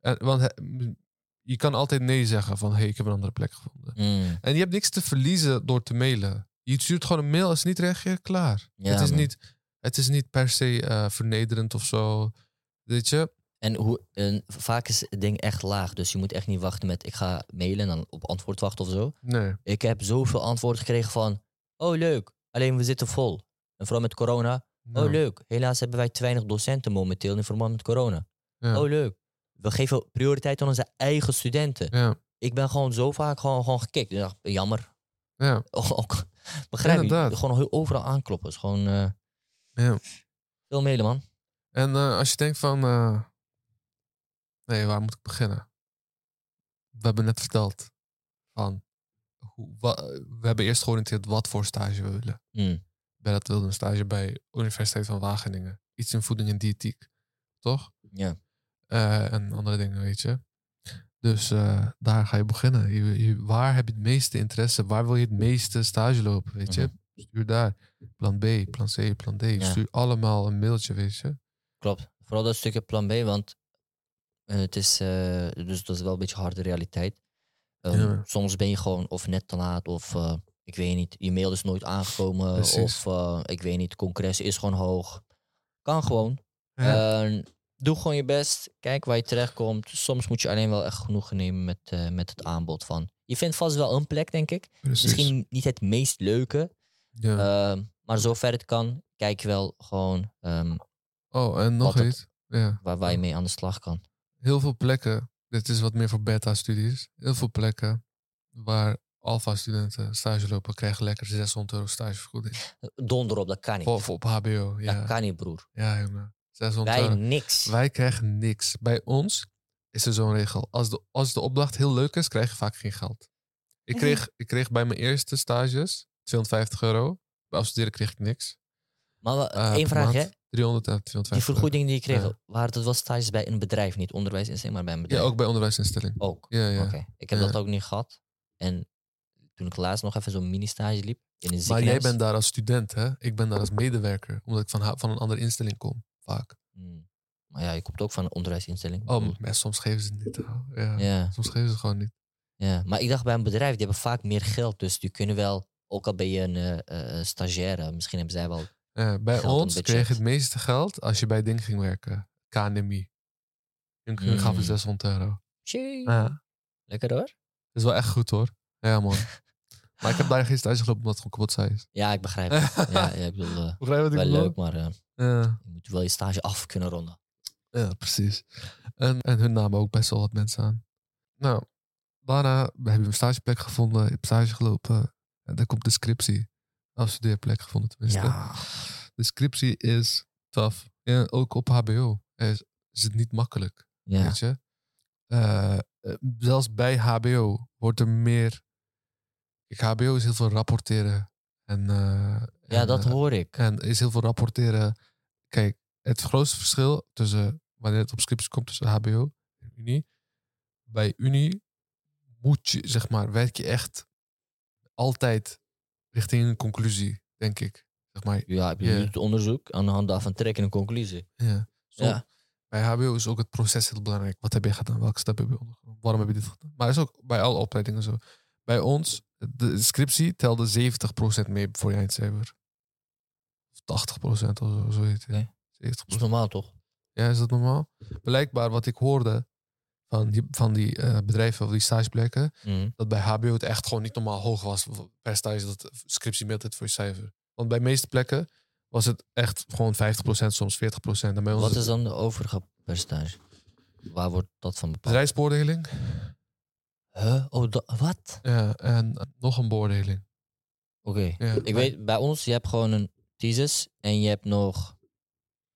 En, want he- je kan altijd nee zeggen van, hé, hey, ik heb een andere plek gevonden. Mm, En je hebt niks te verliezen door te mailen. Je stuurt gewoon een mail, als niet reageert, klaar. Ja, het, is man. niet, het is niet per se eh, vernederend of zo. Weet je? En hoe, en vaak is het ding echt laag, dus je moet echt niet wachten met ik ga mailen en dan op antwoord wachten of zo. Nee. Ik heb zoveel antwoorden gekregen van, oh leuk, alleen we zitten vol. En vooral met corona, Nou, Oh, leuk. Helaas hebben wij te weinig docenten momenteel in verband met corona. Ja. Oh, leuk. We geven prioriteit aan onze eigen studenten. Ja, Ik ben gewoon zo vaak gewoon, gewoon gekikt. Ik dacht, jammer. ja, Ook, begrijp je? Gewoon overal aankloppen. is gewoon eh, ja. veel mailen, man. En eh, als je denkt van... eh, nee, waar moet ik beginnen? We hebben net verteld van... Hoe, wa- we hebben eerst georiënteerd wat voor stage we willen. Mm. Berat wilde een stage bij Universiteit van Wageningen. Iets in voeding en diëtiek. Toch? Ja. Eh, en andere dingen, weet je. Dus eh, daar ga je beginnen. Je, je- waar heb je het meeste interesse? Waar wil je het meeste stage lopen, weet je? Stuur daar. Plan B, plan C, plan D. Ja. Stuur allemaal een mailtje, weet je? Klopt. Vooral dat stukje plan B, want eh, het is, dus dat is wel een beetje harde realiteit. Ehm, Ja. Soms ben je gewoon of net te laat of ik weet niet, je mail is nooit aangekomen Precies. of eh, ik weet niet, concurrentie is gewoon hoog. Kan gewoon. Ja. En doe gewoon je best. Kijk waar je terechtkomt. Soms moet je alleen wel echt genoegen nemen met, eh, met het aanbod van. Je vindt vast wel een plek, denk ik. Precies. Misschien niet het meest leuke. Ja. ehm, maar zover het kan, kijk wel gewoon ehm, oh, en nog het- iets. Ja. waar, waar je mee aan de slag kan. Heel veel plekken. Dit is wat meer voor beta-studies. Heel veel plekken waar alpha-studenten stage lopen, krijgen lekker 600 euro stagevergoeding. Donder op, dat kan niet. Of, op HBO. Ja, Dat kan niet, broer. ja jongen. 600 Wij euro. niks. Wij krijgen niks. Bij ons is er zo'n regel. Als de, als de opdracht heel leuk is, krijg je vaak geen geld. Ik Mhm. kreeg, ik kreeg bij mijn eerste stages 250 euro. Bij afstuderen kreeg ik niks. Maar wa- Eh, één vraag, hè? 300 en 250 Die vergoeding die je kreeg, Ja. waren dat wel stages bij een bedrijf, niet onderwijsinstelling, maar bij een bedrijf? Ja, ook bij onderwijsinstelling. Ook. Ja, ja. Oké. Ik heb Ja. dat ook niet gehad. En toen ik laatst nog even zo'n mini-stage liep in een Maar jij bent daar als student, hè? Ik ben daar als medewerker. Omdat ik van, van een andere instelling kom. Vaak. Hmm. Maar ja, je komt ook van een onderwijsinstelling. Oh, maar soms geven ze het niet. Ja. ja, Soms geven ze het gewoon niet. ja. Maar ik dacht bij een bedrijf, die hebben vaak meer geld. Dus die kunnen wel, ook al ben je een eh, eh, stagiaire, misschien hebben zij wel... Ja, bij ons kreeg je het meeste geld als je bij Ding ging werken. KNMI. Hun hun gaven Mm. 600 euro. Ja. Lekker hoor. Dat is wel echt goed hoor. Ja, man. maar ik heb daar geen stage gelopen omdat het gewoon kapot saai is. Ja, ik begrijp het. ja, ja, ik bedoel, eh, Begrijp wat ik wel bedoel? leuk, maar eh, Ja. je moet wel je stage af kunnen ronden. ja, precies. En, en hun namen ook best wel wat mensen aan. Nou, daarna heb je een stageplek gevonden. Je hebt stage gelopen. En dan komt de scriptie. Afstudeerplek gevonden tenminste. Ja. De scriptie is tough. Ja, ook op HBO is, is het niet makkelijk. Ja. Weet je? Eh, eh, zelfs bij HBO wordt er meer. Kijk, HBO is heel veel rapporteren. En, eh, Ja, en, dat eh, hoor ik. En is heel veel rapporteren. Kijk, het grootste verschil tussen wanneer het op scripts komt tussen HBO en Unie. Bij Unie moet je, zeg maar, werk je echt altijd richting een conclusie, denk ik. Zeg maar, Ja, heb je het onderzoek aan de hand daarvan trekken een conclusie. ja. Ja. Bij HBO is ook het proces heel belangrijk. Wat heb je gedaan? Welke stap heb je ondergenomen? Waarom heb je dit gedaan? Maar is ook bij alle opleidingen zo. Bij ons, de scriptie telde 70% mee voor je eindcijfer. Of 80% of zo, zoiets. Ja. Oké. 70%. Dat is normaal toch? Ja, is dat normaal? Blijkbaar wat ik hoorde van die, van die eh, bedrijven of die stageplekken, Mhm. dat bij HBO het echt gewoon niet normaal hoog was per stage dat scriptie meeltijd voor je cijfer. Want bij de meeste plekken was het echt gewoon 50%, soms 40%. En bij ons Wat het is dan de overige percentage? Waar wordt dat van bepaald? bedrijfsbeoordeling Huh? Oh, wat? ja, en nog een beoordeling. Oké. Ja, Ik weet, bij ons, je hebt gewoon een thesis en je hebt nog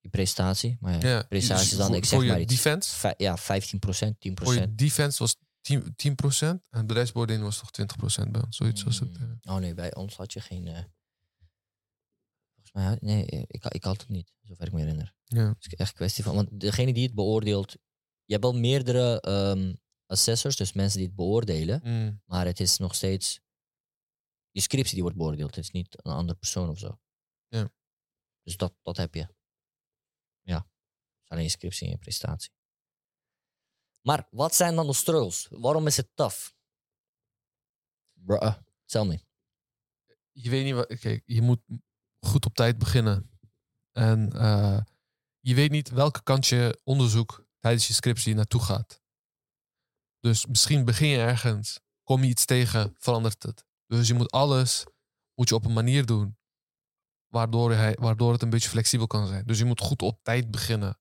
je prestatie. Maar ja, ja, prestatie dus dan, voor, ik zeg voor maar je iets. defense, Vij- ja, 15%, 10%. voor je defense was 10%, 10% en bedrijfsbeoordeling was toch 20% bij ons. Zoiets was het. Mm. eh. Oh nee, bij ons had je geen... eh, Volgens mij, had- nee, ik, ik had het niet, zover ik me herinner. Ja. Het is echt een kwestie van... Want degene die het beoordeelt... Je hebt wel meerdere ehm, assessors, dus mensen die het beoordelen. Mm. Maar het is nog steeds... Je scriptie die wordt beoordeeld. Het is niet een andere persoon of zo. Ja. Dus dat, dat heb je. Ja. Het is alleen je scriptie en je prestatie. Maar wat zijn dan de struggles? Waarom is het tough? Bruh, tell me. je weet niet wat. Kijk, je moet goed op tijd beginnen. En eh, je weet niet welke kant je onderzoek tijdens je scriptie naartoe gaat. Dus misschien begin je ergens, kom je iets tegen, verandert het. Dus je moet alles moet je op een manier doen waardoor, hij, waardoor het een beetje flexibel kan zijn. Dus je moet goed op tijd beginnen.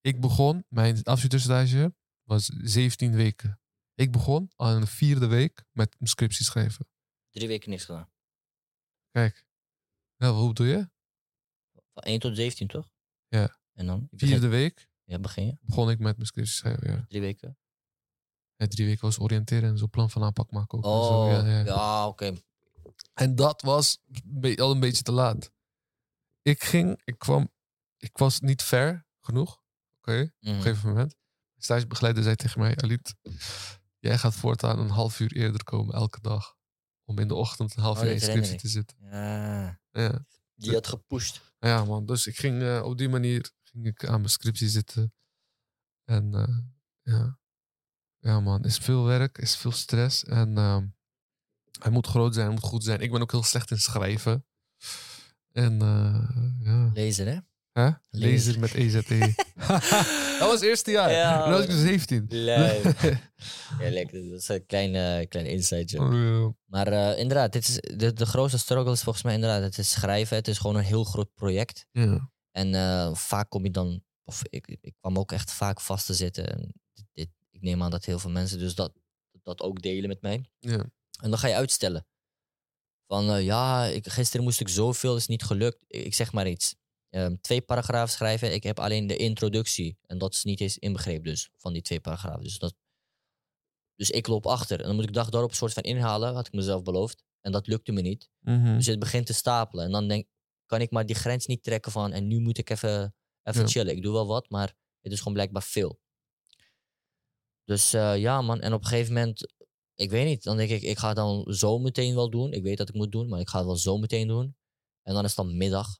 Ik begon, mijn afstudeerstage was 17 weken. Ik begon aan de vierde week met een scriptie schrijven. Drie weken niks gedaan. Kijk. Ja, hoe bedoel je? Van 1 tot 17, toch? Ja. En dan? Vierde week Ja, begin je. begon ik met mijn scriptie schrijven. Ja. Drie weken. Drie weken was oriënteren en zo plan van aanpak maken ook. Oh, zo, ja, ja, ja. oké. En dat was al een beetje te laat. Ik ging, ik kwam, ik was niet ver genoeg. Oké, op Mhm. een gegeven moment. Stagebegeleider zei tegen mij, Alit, jij gaat voortaan een half uur eerder komen elke dag. Om in de ochtend een half Oh, uur in scriptie te zitten. Ja. Ja. Die had gepusht. Ja, man. Dus ik ging eh, op die manier ging ik aan mijn scriptie zitten. En eh, ja. Ja, man. Is veel werk, is veel stress. En ehm, hij moet groot zijn, hij moet goed zijn. Ik ben ook heel slecht in schrijven. En eh, ja. Lezen, hè? Lezer. Lezer met EZE. dat was het eerste jaar. Ja, was ik dus 17. Leuk. Ja, lekker. Dat is een kleine, kleine inside joke. Oh, ja. Maar eh, inderdaad, dit is, de, de grootste struggle is volgens mij inderdaad, het is schrijven. Het is gewoon een heel groot project. Ja. En eh, vaak kom je dan, of ik, ik kwam ook echt vaak vast te zitten. En ik neem aan dat heel veel mensen dus dat, dat ook delen met mij. Ja. En dan ga je uitstellen. Van eh, ja, ik, gisteren moest ik zoveel, is niet gelukt. Ik, zeg maar iets. Ehm, twee paragrafen schrijven. Ik heb alleen de introductie. En dat is niet eens inbegrepen dus, van die twee paragrafen. Dus, dat, dus ik loop achter. En dan moet ik dag daarop een soort van inhalen, had ik mezelf beloofd. En dat lukte me niet. Mhm. Dus het begint te stapelen. En dan denk, kan ik maar die grens niet trekken van... en nu moet ik even, even Ja. chillen. Ik doe wel wat, maar het is gewoon blijkbaar veel. Dus eh, ja, man. En op een gegeven moment... Ik weet niet. Dan denk ik, ik ga het dan zo meteen wel doen. Ik weet dat ik moet doen, maar ik ga het wel zo meteen doen. En dan is het dan middag.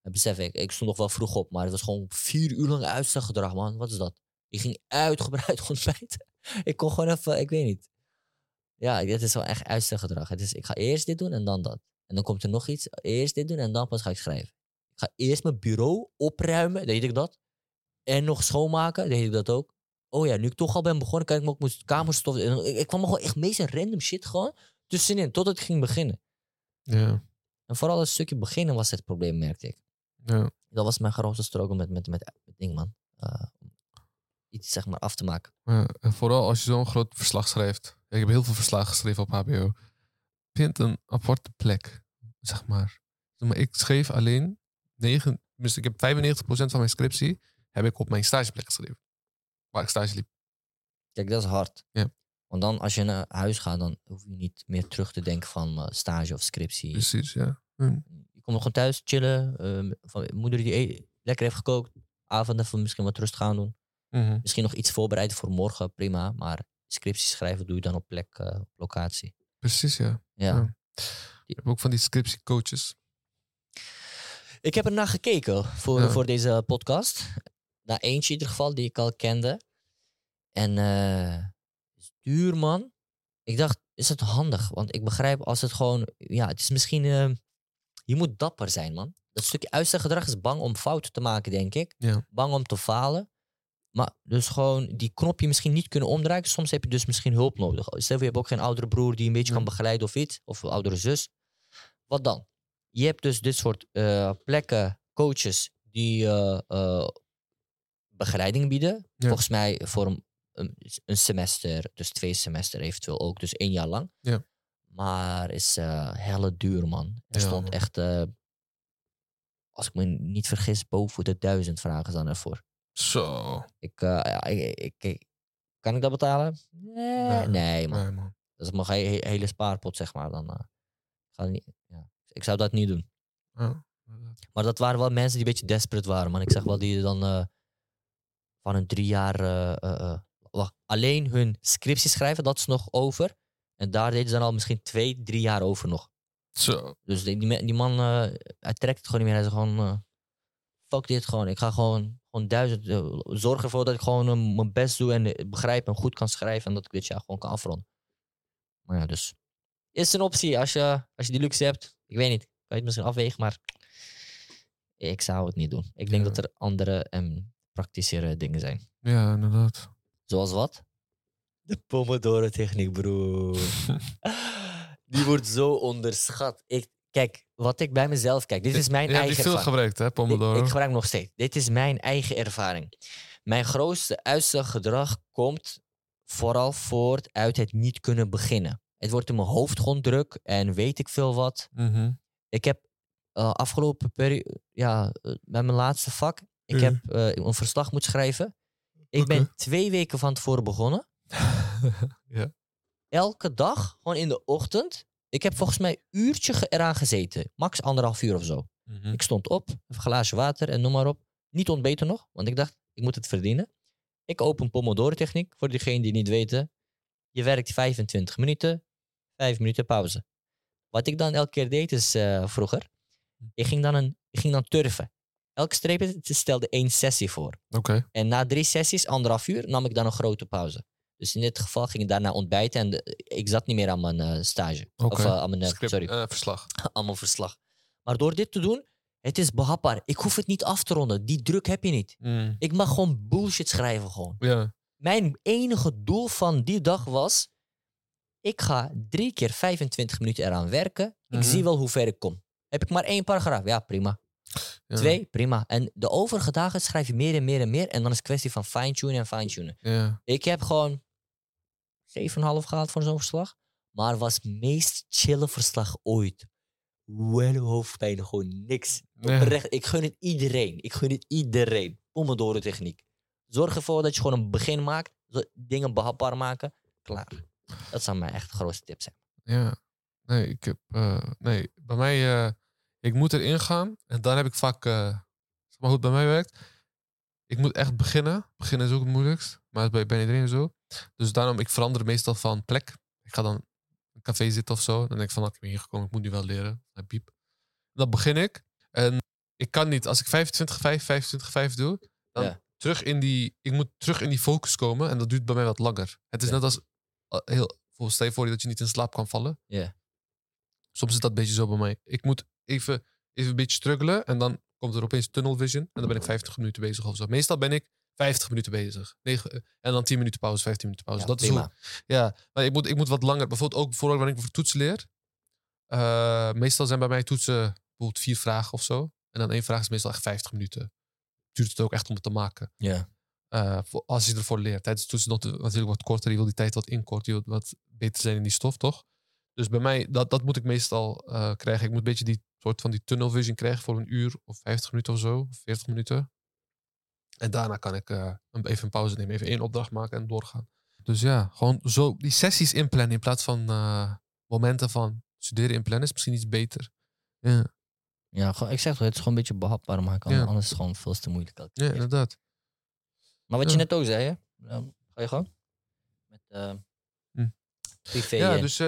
En besef ik, ik stond nog wel vroeg op, maar het was gewoon vier uur lang uitstelgedrag, man. Wat is dat? Ik ging uitgebreid ontbijten. ik kon gewoon even, ik weet niet. Ja, dit is wel echt uitstelgedrag. Het is, ik ga eerst dit doen en dan dat. En dan komt er nog iets. Eerst dit doen en dan pas ga ik schrijven. Ik ga eerst mijn bureau opruimen, deed ik dat. En nog schoonmaken, deed ik dat ook. Oh ja, nu ik toch al ben begonnen, kan ik me ook mijn Ik, ik kwam gewoon echt meest random shit gewoon tussenin, tot het ging beginnen. Ja. En vooral het stukje beginnen was het probleem, merkte ik. Ja. Dat was mijn grootste struggle met, met, met, met ding, man. Eh, iets zeg maar af te maken. Ja, en vooral als je zo'n groot verslag schrijft. Ik heb heel veel verslagen geschreven op HBO. Vind een aparte plek, zeg maar. Zeg maar, Ik schreef alleen 9, dus ik heb 95% van mijn scriptie heb ik op mijn stageplek geschreven. Waar ik stage liep. Kijk, dat is hard. Ja. Want dan, als je naar huis gaat, dan hoef je niet meer terug te denken van eh, stage of scriptie. Precies, ja. Hm. Je komt gewoon thuis chillen. eh, van moeder die e- lekker heeft gekookt. Avond even misschien wat rust gaan doen. Mhm. Misschien nog iets voorbereiden voor morgen, prima. Maar scriptie schrijven doe je dan op plek, eh, op locatie. Precies, ja. Ja. Ja. Hebt ook van die scriptiecoaches. Ik heb er naar gekeken voor, Ja. voor deze podcast. Naar eentje in ieder geval, die ik al kende. En eh is duur, man. Ik dacht, is het handig? Want ik begrijp als het gewoon... Ja, het is misschien... eh, je moet dapper zijn, man. Dat stukje uitstelgedrag is bang om fouten te maken, denk ik. Ja. Bang om te falen. Maar dus gewoon die knopje misschien niet kunnen omdraaien. Soms heb je dus misschien hulp nodig. Stel je hebt ook geen oudere broer die een beetje Ja. kan begeleiden of iets. Of een oudere zus. Wat dan? Je hebt dus dit soort eh, plekken, coaches, die eh, eh, begeleiding bieden. Ja. Volgens mij voor een, een, een semester, dus twee semester eventueel ook. Dus één jaar lang. Ja. Maar is helle duur, man. Er Ja, stond man. echt, eh, als ik me niet vergis, boven de duizend vragen dan ervoor. Zo. Ik, ja, ik, ik, ik- kan ik dat betalen? Nee, Nee, nee man. Nee, man. Dat is mijn he- hele spaarpot, zeg maar. Dan, ga ik niet, ja. Ik zou dat niet doen. Ja. Maar dat waren wel mensen die een beetje desperate waren. Man. Ik zag wel die dan van een drie jaar... eh, eh, eh, wacht, alleen hun scriptie schrijven, dat is nog over. En daar deden ze dan al misschien twee, drie jaar over nog. Zo. Dus die, die, man, hij trekt het gewoon niet meer. Hij zegt gewoon, fuck dit gewoon. Ik ga gewoon, gewoon duizend, zorg ervoor dat ik gewoon mijn best doe en begrijp en goed kan schrijven. En dat ik dit jaar gewoon kan afronden. Maar ja, dus. Is een optie als je, als je die luxe hebt. Ik weet niet, kan je het misschien afwegen, maar ik zou het niet doen. Ik denk Ja. dat er andere en praktischere dingen zijn. Ja, inderdaad. Zoals wat? De Pomodoro-techniek, broer. Die wordt zo onderschat. Ik, kijk, wat ik bij mezelf kijk, dit is mijn Je hebt eigen die veel gebruikt, hè, Pomodoro? ik gebruik nog steeds. Dit is mijn eigen ervaring. Mijn grootste uitstelgedrag komt vooral voort uit het niet kunnen beginnen. Het wordt in mijn hoofd gewoon druk en weet ik veel wat. Mhm. Ik heb eh, afgelopen periode, ja, eh, bij mijn laatste vak, ik heb eh, een verslag moeten schrijven. Ik ben twee weken van tevoren begonnen. ja. Elke dag, gewoon in de ochtend. Ik heb volgens mij een uurtje eraan gezeten. Max anderhalf uur of zo. Mhm. Ik stond op, een glaasje water en noem maar op. Niet ontbeten nog, want ik dacht, ik moet het verdienen. Ik open Pomodoro-techniek, voor diegenen die niet weten. Je werkt 25 minuten, 5 minuten pauze. Wat ik dan elke keer deed is eh, vroeger, ik ging, dan een, ik ging dan turven. Elke streep stelde één sessie voor. Oké. En na drie sessies, anderhalf uur, nam ik dan een grote pauze. Dus in dit geval ging ik daarna ontbijten en de- ik zat niet meer aan mijn eh, stage. Of eh, aan mijn, eh, Script, sorry, verslag. aan mijn verslag. Maar door dit te doen, het is behapbaar. Ik hoef het niet af te ronden. Die druk heb je niet. Mm. Ik mag gewoon bullshit schrijven gewoon. Ja. Mijn enige doel van die dag was... Ik ga drie keer 25 minuten eraan werken. Ik Mhm. zie wel hoe ver ik kom. Heb ik maar één paragraaf? Ja, prima. Ja. Twee, prima. En de overige dagen schrijf je meer en meer en meer. En dan is het kwestie van fine-tunen en fine-tunen. Ja. Ik heb gewoon 7,5 gehaald voor zo'n verslag. Maar was het meest chille verslag ooit. Wel hoofdpijn, gewoon niks. Oprecht, ik gun het iedereen. Ik gun het iedereen. Pomodoro techniek. Zorg ervoor dat je gewoon een begin maakt. Dingen behapbaar maken. Klaar. Dat zou mijn echt grootste tip zijn. Ja. Nee, ik heb... eh, nee, bij mij... eh, ik moet erin gaan. En dan heb ik vaak... eh, zeg maar hoe het bij mij werkt. Ik moet echt beginnen. Beginnen is ook het moeilijkst. Maar bij, bij iedereen zo. Dus daarom, ik verander meestal van plek. Ik ga dan in een café zitten of zo. Dan denk ik van, nou, ik ben hier gekomen. Ik moet nu wel leren. Nou, piep. Dan begin ik. En ik kan niet... Als ik 25, 5, 25, 5 doe... Dan Ja. terug in die... Ik moet terug in die focus komen. En dat duurt bij mij wat langer. Het is Ja. net als... eh, heel, voor- stel je voor dat je niet in slaap kan vallen. Ja. Soms is dat een beetje zo bij mij. Ik moet even, even een beetje struggelen en dan komt er opeens tunnel vision en dan ben ik 50 minuten bezig of zo. Meestal ben ik 50 minuten bezig. Eh, en dan 10 minuten pauze, 15 minuten pauze. Ja, dat is hoe, ja, maar ik moet, ik moet wat langer. Bijvoorbeeld ook vooral wanneer ik voor toetsen leer. Eh, meestal zijn bij mij toetsen bijvoorbeeld vier vragen of zo. En dan één vraag is meestal echt 50 minuten. Duurt het ook echt om het te maken. Ja. Eh, als je ervoor leert. Tijdens de toetsen nog natuurlijk wat korter. Je wil die tijd wat inkorten. Je wilt wat beter zijn in die stof, toch? Dus bij mij, dat, dat moet ik meestal krijgen. Ik moet een beetje die soort van die tunnel vision krijgen voor een uur of 50 minuten of zo. Of 40 minuten. En daarna kan ik een- even een pauze nemen. Even één opdracht maken en doorgaan. Dus ja, gewoon zo die sessies inplannen in plaats van eh, momenten van studeren inplannen is misschien iets beter. Ja, Ja, gewoon, ik zeg toch, het is gewoon een beetje behapbaar maken. Ja. Anders is het gewoon veel te moeilijk. ja inderdaad. Maar wat je net ook zei, hè? Ga je gewoon? Met eh Hm. privé. Ja, dus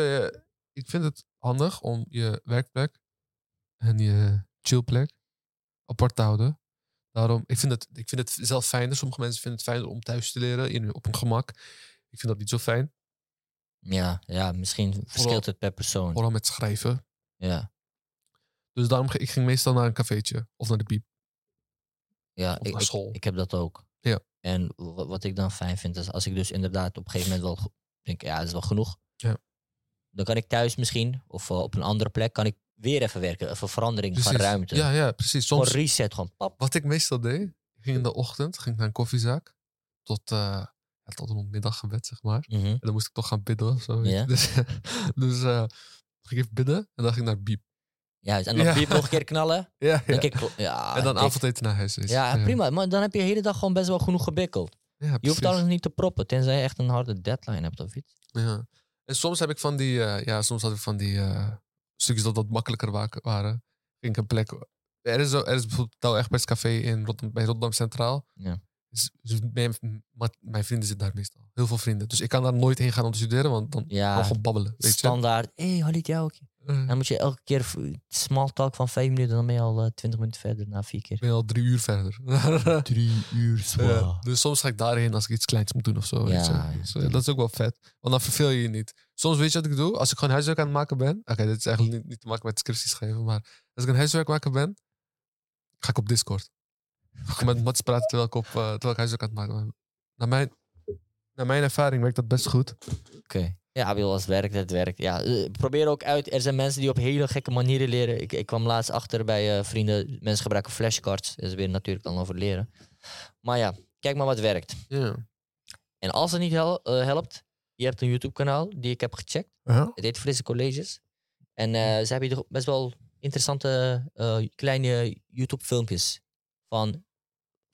ik vind het handig om je werkplek en je chillplek apart te houden. Daarom, ik vind, het, ik vind het zelf fijner. Sommige mensen vinden het fijner om thuis te leren in, op een gemak. Ik vind dat niet zo fijn. ja, ja, misschien verschilt het per persoon. Vooral met schrijven. Ja, Dus daarom ging ik ging meestal naar een cafeetje of naar de piep. ja ik, naar ik, school. ik heb dat ook. Ja. En wa- wat ik dan fijn vind, is als ik dus inderdaad op een gegeven moment wel denk, ja, dat is wel genoeg. Ja. Dan kan ik thuis misschien, of eh, op een andere plek, kan ik weer even werken. Even verandering van ruimte. Ja, ja, precies. Gewoon Soms, reset, gewoon pap. wat ik meestal deed, ging in de ochtend ging ik naar een koffiezaak. Tot, eh, ja, tot rond middaggebed, zeg maar. Mhm. En dan moest ik toch gaan bidden of zo. Dus, dus eh, ging ik even bidden en dan ging ik naar Biep. Juist, en dan Ja. nog een keer knallen. Ja, ja. Ik, ja, en dan avondeten naar huis. Ja, prima. Maar dan heb je de hele dag gewoon best wel genoeg gebikkeld. Ja, Je hoeft alles niet te proppen, tenzij je echt een harde deadline hebt of iets. Ja. En soms heb ik van die, eh, ja, soms had ik van die stukjes dat wat makkelijker wa- waren. Ging ik een plek. Er is, zo, er is bijvoorbeeld Touw Egberts Café in Rotterdam, bij Rotterdam Centraal. Ja. Dus, dus mijn, vrienden zitten daar meestal. Heel veel vrienden. Dus ik kan daar nooit heen gaan om te studeren, want dan Ja, gewoon babbelen. Weet standaard. Hé, hey, Halit, jou ook. Eh, Dan moet je elke keer small talk van vijf minuten, dan ben je al eh, twintig minuten verder na vier keer. ben al drie uur verder. Drie uur Ja, dus soms ga ik daarheen als ik iets kleins moet doen of zo. weet Ja, je. ja. Dus, eh, dat is ook wel vet. Want dan verveel je je niet. Soms weet je wat ik doe? Als ik gewoon huiswerk aan het maken ben. Oké, dit is eigenlijk niet, niet te maken met scripties schrijven. Maar als ik een huiswerk maken ben, ga ik op Discord. Ga ik met Mats praten terwijl ik, op, eh, terwijl ik huiswerk aan het maken ben. Naar mijn, naar mijn ervaring werkt dat best goed. Oké. Ja, Abil, als het werkt, het werkt. Ja, eh, probeer ook uit. Er zijn mensen die op hele gekke manieren leren. Ik, ik kwam laatst achter bij eh, vrienden. Mensen gebruiken flashcards. Dat is weer natuurlijk dan over leren. Maar ja, kijk maar wat werkt. Ja. En als het niet hel- eh, helpt, je hebt een YouTube-kanaal die ik heb gecheckt. Het heet Frisse Colleges. En ze hebben hier best wel interessante kleine YouTube-filmpjes. Van,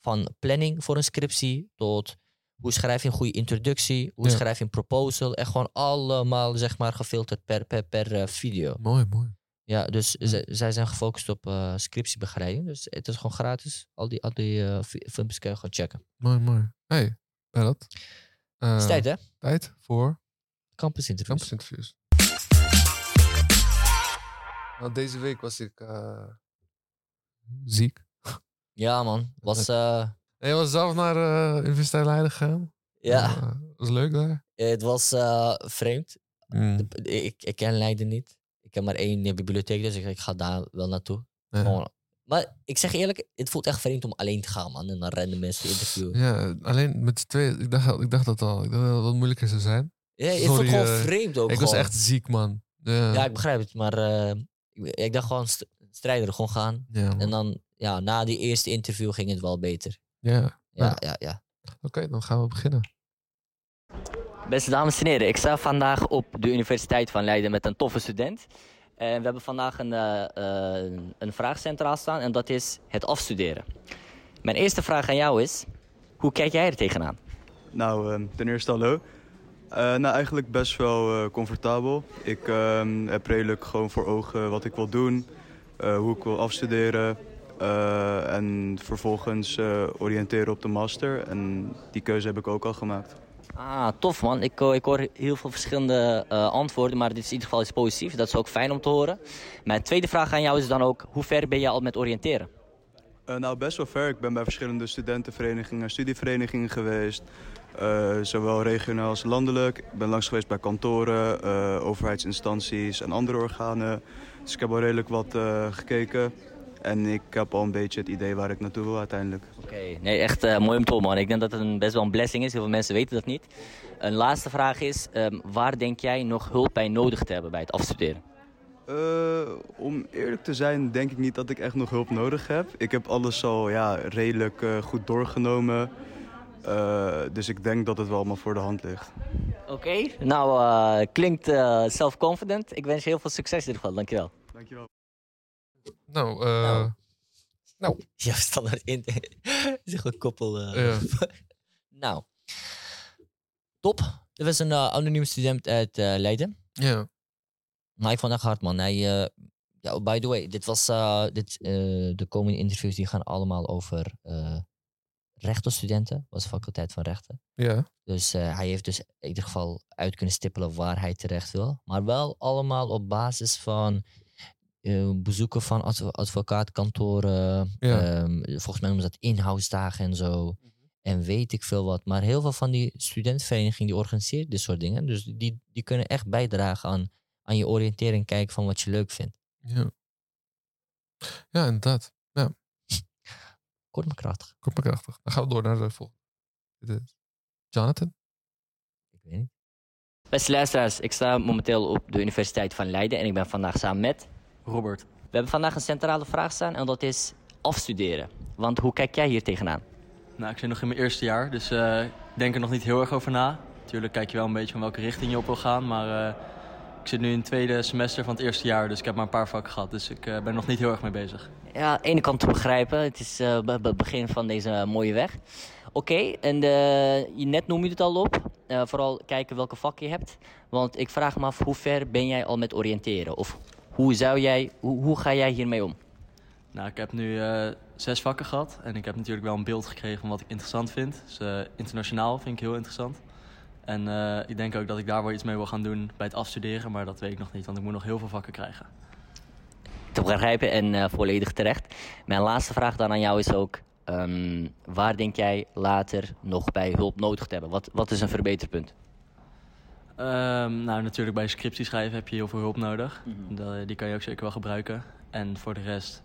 van planning voor een scriptie tot hoe schrijf je een goede introductie, hoe Ja. schrijf je een proposal. En gewoon allemaal zeg maar gefilterd per, per, per eh, video. Mooi, mooi. Ja, dus zij- zij zijn gefocust op eh, scriptiebegeleiding. Dus het is gewoon gratis. Al die, al die eh, fi- filmpjes kun je gewoon checken. Mooi, mooi. Hey, Berat. Het is tijd hè? tijd voor Campus interviews. campusinterviews. Nou, deze week was ik ziek. Ja man, was... eh, En je was zelf naar de Universiteit Leiden gegaan. ja, Eh, was leuk daar. het was eh, vreemd. Mm. Ik, ik ken Leiden niet. Ik heb maar één eh, bibliotheek, dus ik, ik ga daar wel naartoe. Ja. Gewoon- Maar ik zeg eerlijk, het voelt echt vreemd om alleen te gaan, man. En dan random mensen te interviewen. Ja, alleen met twee. Ik dacht, ik dacht dat al. Ik dacht dat het wat moeilijker zou zijn. Ja, het voelt gewoon eh, vreemd ook ik was echt ziek, man. Ja, Ja, ik begrijp het, maar eh, ik, ik dacht gewoon st- strijder, gewoon gaan. ja. En dan, ja, na die eerste interview ging het wel beter. Ja. Ja, Ja. ja, ja. Oké, dan gaan we beginnen. Beste dames en heren, ik sta vandaag op de Universiteit van Leiden met een toffe student. En we hebben vandaag een, eh, eh, een vraag centraal staan en dat is het afstuderen. Mijn eerste vraag aan jou is, hoe kijk jij er tegenaan? Nou, ehm, ten eerste hallo. Eh, nou, eigenlijk best wel eh, comfortabel. Ik ehm, heb redelijk gewoon voor ogen wat ik wil doen, eh, hoe ik wil afstuderen. Eh, en vervolgens eh, oriënteren op de master. En die keuze heb ik ook al gemaakt. Ah, tof man. Ik, eh, ik hoor heel veel verschillende antwoorden, maar dit is in ieder geval iets positiefs. Dat is ook fijn om te horen. Mijn tweede vraag aan jou is dan ook, hoe ver ben je al met oriënteren? Nou, best wel ver. Ik ben bij verschillende studentenverenigingen, studieverenigingen geweest. zowel regionaal als landelijk. Ik ben langs geweest bij kantoren, overheidsinstanties en andere organen. Dus ik heb al redelijk wat gekeken. En ik heb al een beetje het idee waar ik naartoe wil uiteindelijk. Oké, nee, echt eh, mooi om te horen man. Ik denk dat het een, best wel een blessing is. Heel veel mensen weten dat niet. Een laatste vraag is, ehm, waar denk jij nog hulp bij nodig te hebben bij het afstuderen? Eh, om eerlijk te zijn, denk ik niet dat ik echt nog hulp nodig heb. Ik heb alles al ja, redelijk eh, goed doorgenomen. Eh, dus ik denk dat het wel allemaal voor de hand ligt. Oké, nou eh, klinkt eh, self-confident. Ik wens je heel veel succes in ieder geval, dankjewel. Dankjewel. Nou, eh, Nou. Ja, standaard in. zeg een koppel. eh. Ja. nou. Top. Er was een uh, anoniem student uit uh, Leiden. Ja. Maar ik vond echt hard, man. Hij, ja, by the way, dit was, dit, de komende interviews die gaan allemaal over rechtenstudenten. was de faculteit van rechten. Ja. Dus hij heeft dus in ieder geval uit kunnen stippelen waar hij terecht wil. Maar wel allemaal op basis van bezoeken van adv advocaatkantoren. Ja. Um, volgens mij noemen ze dat in-house dagen en zo en weet ik veel wat. Maar heel veel van die studentenverenigingen die organiseren dit soort dingen. Dus die, die kunnen echt bijdragen aan, aan je oriëntering, kijken van wat je leuk vindt. Ja, ja inderdaad. Ja. Kort maar krachtig. Kort maar krachtig. Dan gaan we door naar de volgende. Jonathan? Ik weet niet. Beste luisteraars, ik sta momenteel op de Universiteit van Leiden en ik ben vandaag samen met Robert. We hebben vandaag een centrale vraag staan en dat is afstuderen. Want hoe kijk jij hier tegenaan? Nou, ik zit nog in mijn eerste jaar, dus uh, ik denk er nog niet heel erg over na. Natuurlijk kijk je wel een beetje van welke richting je op wil gaan, maar uh, ik zit nu in het tweede semester van het eerste jaar, dus ik heb maar een paar vakken gehad. Dus ik uh, ben er nog niet heel erg mee bezig. Ja, aan de ene kant te begrijpen. Het is het begin van deze mooie weg. Oké, okay, en je net noem je het al op. vooral kijken welke vak je hebt. Want ik vraag me af, hoe ver ben jij al met oriënteren? Of hoe, zou jij, hoe, hoe ga jij hiermee om? Nou, ik heb nu uh, zes vakken gehad. En ik heb natuurlijk wel een beeld gekregen van wat ik interessant vind. Dus uh, internationaal vind ik heel interessant. En uh, ik denk ook dat ik daar wel iets mee wil gaan doen bij het afstuderen. Maar dat weet ik nog niet, want ik moet nog heel veel vakken krijgen. Te begrijpen en volledig terecht. Mijn laatste vraag dan aan jou is ook... Um, waar denk jij later nog bij hulp nodig te hebben? Wat, wat is een verbeterpunt? Um, nou, natuurlijk bij scriptie schrijven heb je heel veel hulp nodig. Mm -hmm. die kan je ook zeker wel gebruiken. En voor de rest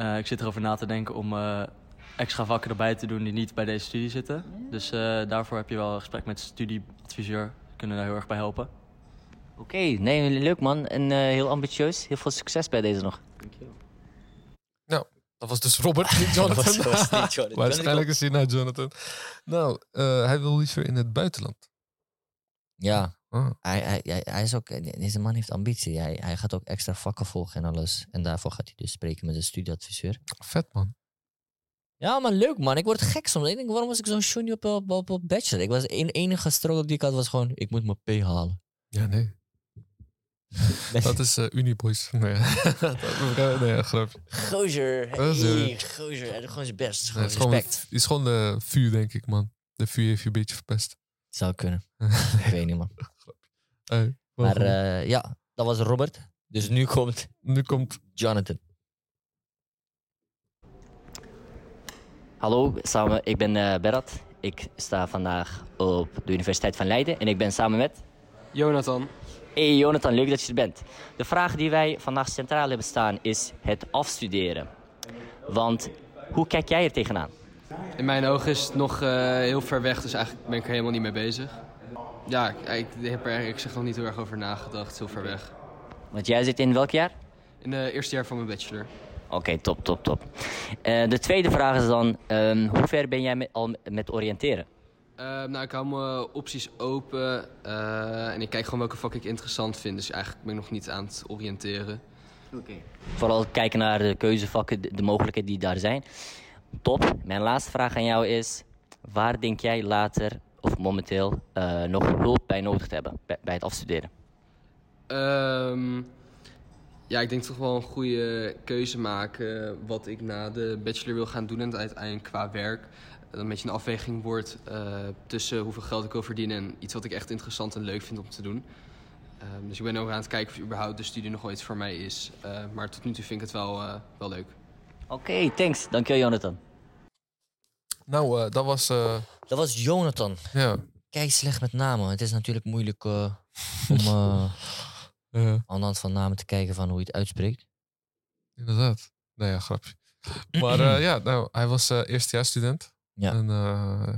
uh, ik zit erover na te denken om uh, extra vakken erbij te doen die niet bij deze studie zitten. Dus uh, daarvoor heb je wel een gesprek met de studieadviseur. Kunnen daar heel erg bij helpen. Oké, okay, nee, leuk man. En heel ambitieus. Heel veel succes bij deze nog. Dankjewel. Nou, dat was dus Robert, niet Jonathan. dat was niet Jonathan. Waarschijnlijk is hij naar Jonathan. Nou, hij wil liever in het buitenland. Ja, Oh. Hij, hij, hij, hij, is ook, deze man heeft ambitie. Hij, hij gaat ook extra vakken volgen en alles. En daarvoor gaat hij dus spreken met de studieadviseur. Vet man. Ja, maar leuk man. Ik word gek soms. Ik denk, waarom was ik zo'n shunny op, op, op, op bachelor? Ik was de enige struggle die ik had was gewoon, ik moet mijn P halen. Ja, nee. nee. Dat is uh, Uniboys. Nee, nee grapje. Gozer. Hey, gozer. Hij doet gewoon zijn best. Gewoon nee, respect. Het is gewoon de vuur, denk ik, man. De vuur heeft je een beetje verpest. Zou kunnen. ik weet niet, man. Hey, maar uh, ja, dat was Robert. Dus nu komt, nu komt Jonathan. Hallo, samen, ik ben uh, Berat. Ik sta vandaag op de Universiteit van Leiden en ik ben samen met... Jonathan. Hey Jonathan, leuk dat je er bent. De vraag die wij vandaag centraal hebben staan is het afstuderen. Want hoe kijk jij er tegenaan? In mijn ogen is het nog uh, heel ver weg, dus eigenlijk ben ik er helemaal niet mee bezig. Ja, ik, heb er eigenlijk zeg nog niet heel erg over nagedacht, heel ver weg. Want jij zit in welk jaar? In het eerste jaar van mijn bachelor. Oké, okay, top, top, top. Uh, de tweede vraag is dan, um, hoe ver ben jij met, al met oriënteren? Uh, nou, ik hou mijn opties open uh, en ik kijk gewoon welke vak ik interessant vind. Dus eigenlijk ben ik nog niet aan het oriënteren. Oké. Okay. Vooral kijken naar de keuzevakken, de, de mogelijkheden die daar zijn. Top. Mijn laatste vraag aan jou is: waar denk jij later of momenteel uh, nog hulp bij nodig te hebben bij, het afstuderen? Um, ja, ik denk toch wel een goede keuze maken wat ik na de bachelor wil gaan doen en uiteindelijk qua werk. Dat een beetje een afweging wordt uh, tussen hoeveel geld ik wil verdienen en iets wat ik echt interessant en leuk vind om te doen. Um, dus ik ben ook aan het kijken of überhaupt de studie nog iets voor mij is. Uh, maar tot nu toe vind ik het wel, wel leuk. Oké, okay, thanks. Dankjewel, Jonathan. Nou, uh, dat was... Uh... Dat was Jonathan. Ja. Kijk, slecht met namen. Het is natuurlijk moeilijk uh, om ja. aan de hand van namen te kijken van hoe je het uitspreekt. Inderdaad. Nou ja, grapje. Maar ja, nou, hij was eerstejaarsstudent. Ja. En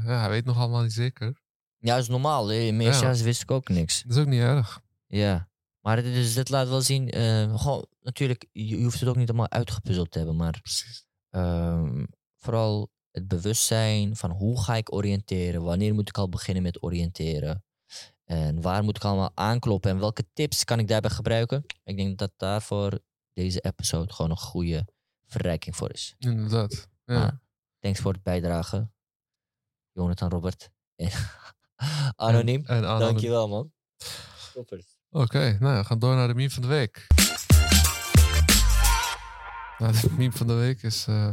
ja, hij weet nog allemaal niet zeker. Ja, dat is normaal. In mijn eerste jaar wist ik ook niks. Dat is ook niet erg. Ja. Maar dus dit laat wel zien, gewoon, natuurlijk, je, je, hoeft het ook niet allemaal uitgepuzzeld te hebben, maar um, vooral het bewustzijn van hoe ga ik oriënteren, wanneer moet ik al beginnen met oriënteren en waar moet ik allemaal aankloppen en welke tips kan ik daarbij gebruiken. Ik denk dat daarvoor deze episode gewoon een goede verrijking voor is. Inderdaad. Ja. Maar, thanks voor het bijdragen, Jonathan Robert. Anoniem. En, en anoniem. Dankjewel, man. Toppers. Oké, nou we gaan door naar de meme van de week. Nou, de meme van de week is... eh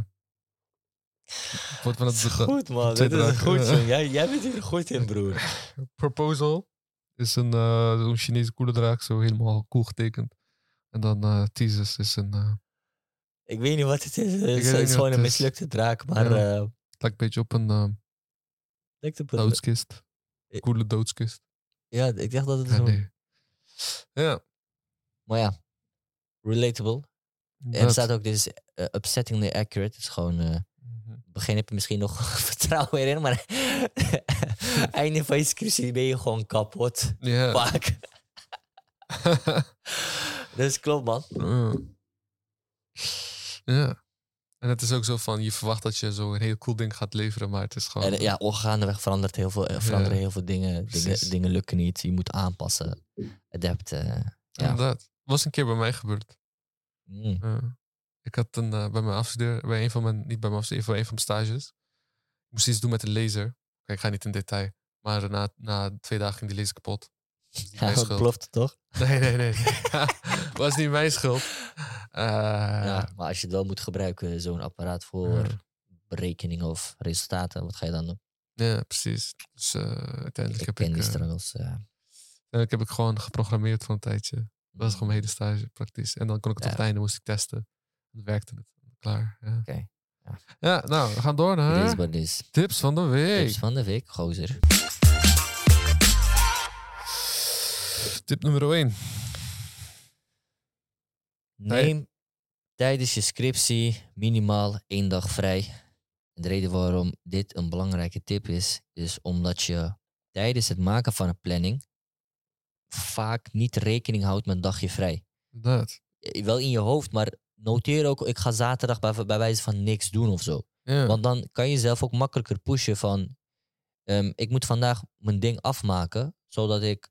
wordt van het Goed, man. Dit is goed, zo. Jij, jij bent hier goed in, broer. Proposal is een eh, zo'n Chinese koele draak, zo helemaal cool getekend. En dan eh Thesis is een... Ik weet niet wat het is. Het is, het gewoon het een is. mislukte draak, maar... Ja. eh lijkt een beetje op een eh, lijkt op een- doodskist. Coole doodskist. Ja, ik dacht dat het Ja, zo... nee. Ja, Maar ja, relatable. En er staat ook, dit is eh, upsettingly accurate. Het is gewoon... eh, Mhm. begin heb je misschien nog vertrouwen erin, maar einde van je scriptie ben je gewoon kapot. Ja. Vaak. dus klopt, man. Ja. En het is ook zo van, je verwacht dat je zo een heel cool ding gaat leveren, maar het is gewoon... En eh, ja, ongaandeweg verandert heel veel, eh, veranderen heel veel dingen. dingen. Dingen lukken niet. Je moet aanpassen. Adapten. ja. Inderdaad. was een keer bij mij gebeurd. Mm. Ja. Ik had een, eh, bij mijn afstudeer, bij een van mijn, niet bij mijn afstudeer, voor een van mijn stages. Ik moest iets doen met een laser. Kijk, ik ga niet in detail. Maar na, na twee dagen ging die laser kapot. Dat Ja, schuld. ploft toch? Nee, nee, nee. was niet mijn schuld. Eh, ja, maar als je het wel moet gebruiken, zo'n apparaat voor Ja. berekeningen of resultaten, wat ga je dan doen? ja, precies. Dus eh, uiteindelijk, Ik heb ik, die eh, struggles. ja. uiteindelijk heb ik gewoon geprogrammeerd voor een tijdje. Dat was gewoon mijn hele stage, praktisch. En dan kon ik het op het einde moest ik testen. Dan werkte het. Klaar. Ja. Oké, ja. ja, nou, we gaan door It is naar it tips van de week. Tips van de week, gozer. Tip nummer 1. Neem tijdens je scriptie minimaal één dag vrij. En de reden waarom dit een belangrijke tip is, is omdat je tijdens het maken van een planning vaak niet rekening houdt met een dagje vrij. Inderdaad. Eh, Wel in je hoofd, maar noteer ook, ik ga zaterdag bij, bij wijze van niks doen of zo. Ja. Want dan kan je zelf ook makkelijker pushen van, ehm, ik moet vandaag mijn ding afmaken, zodat ik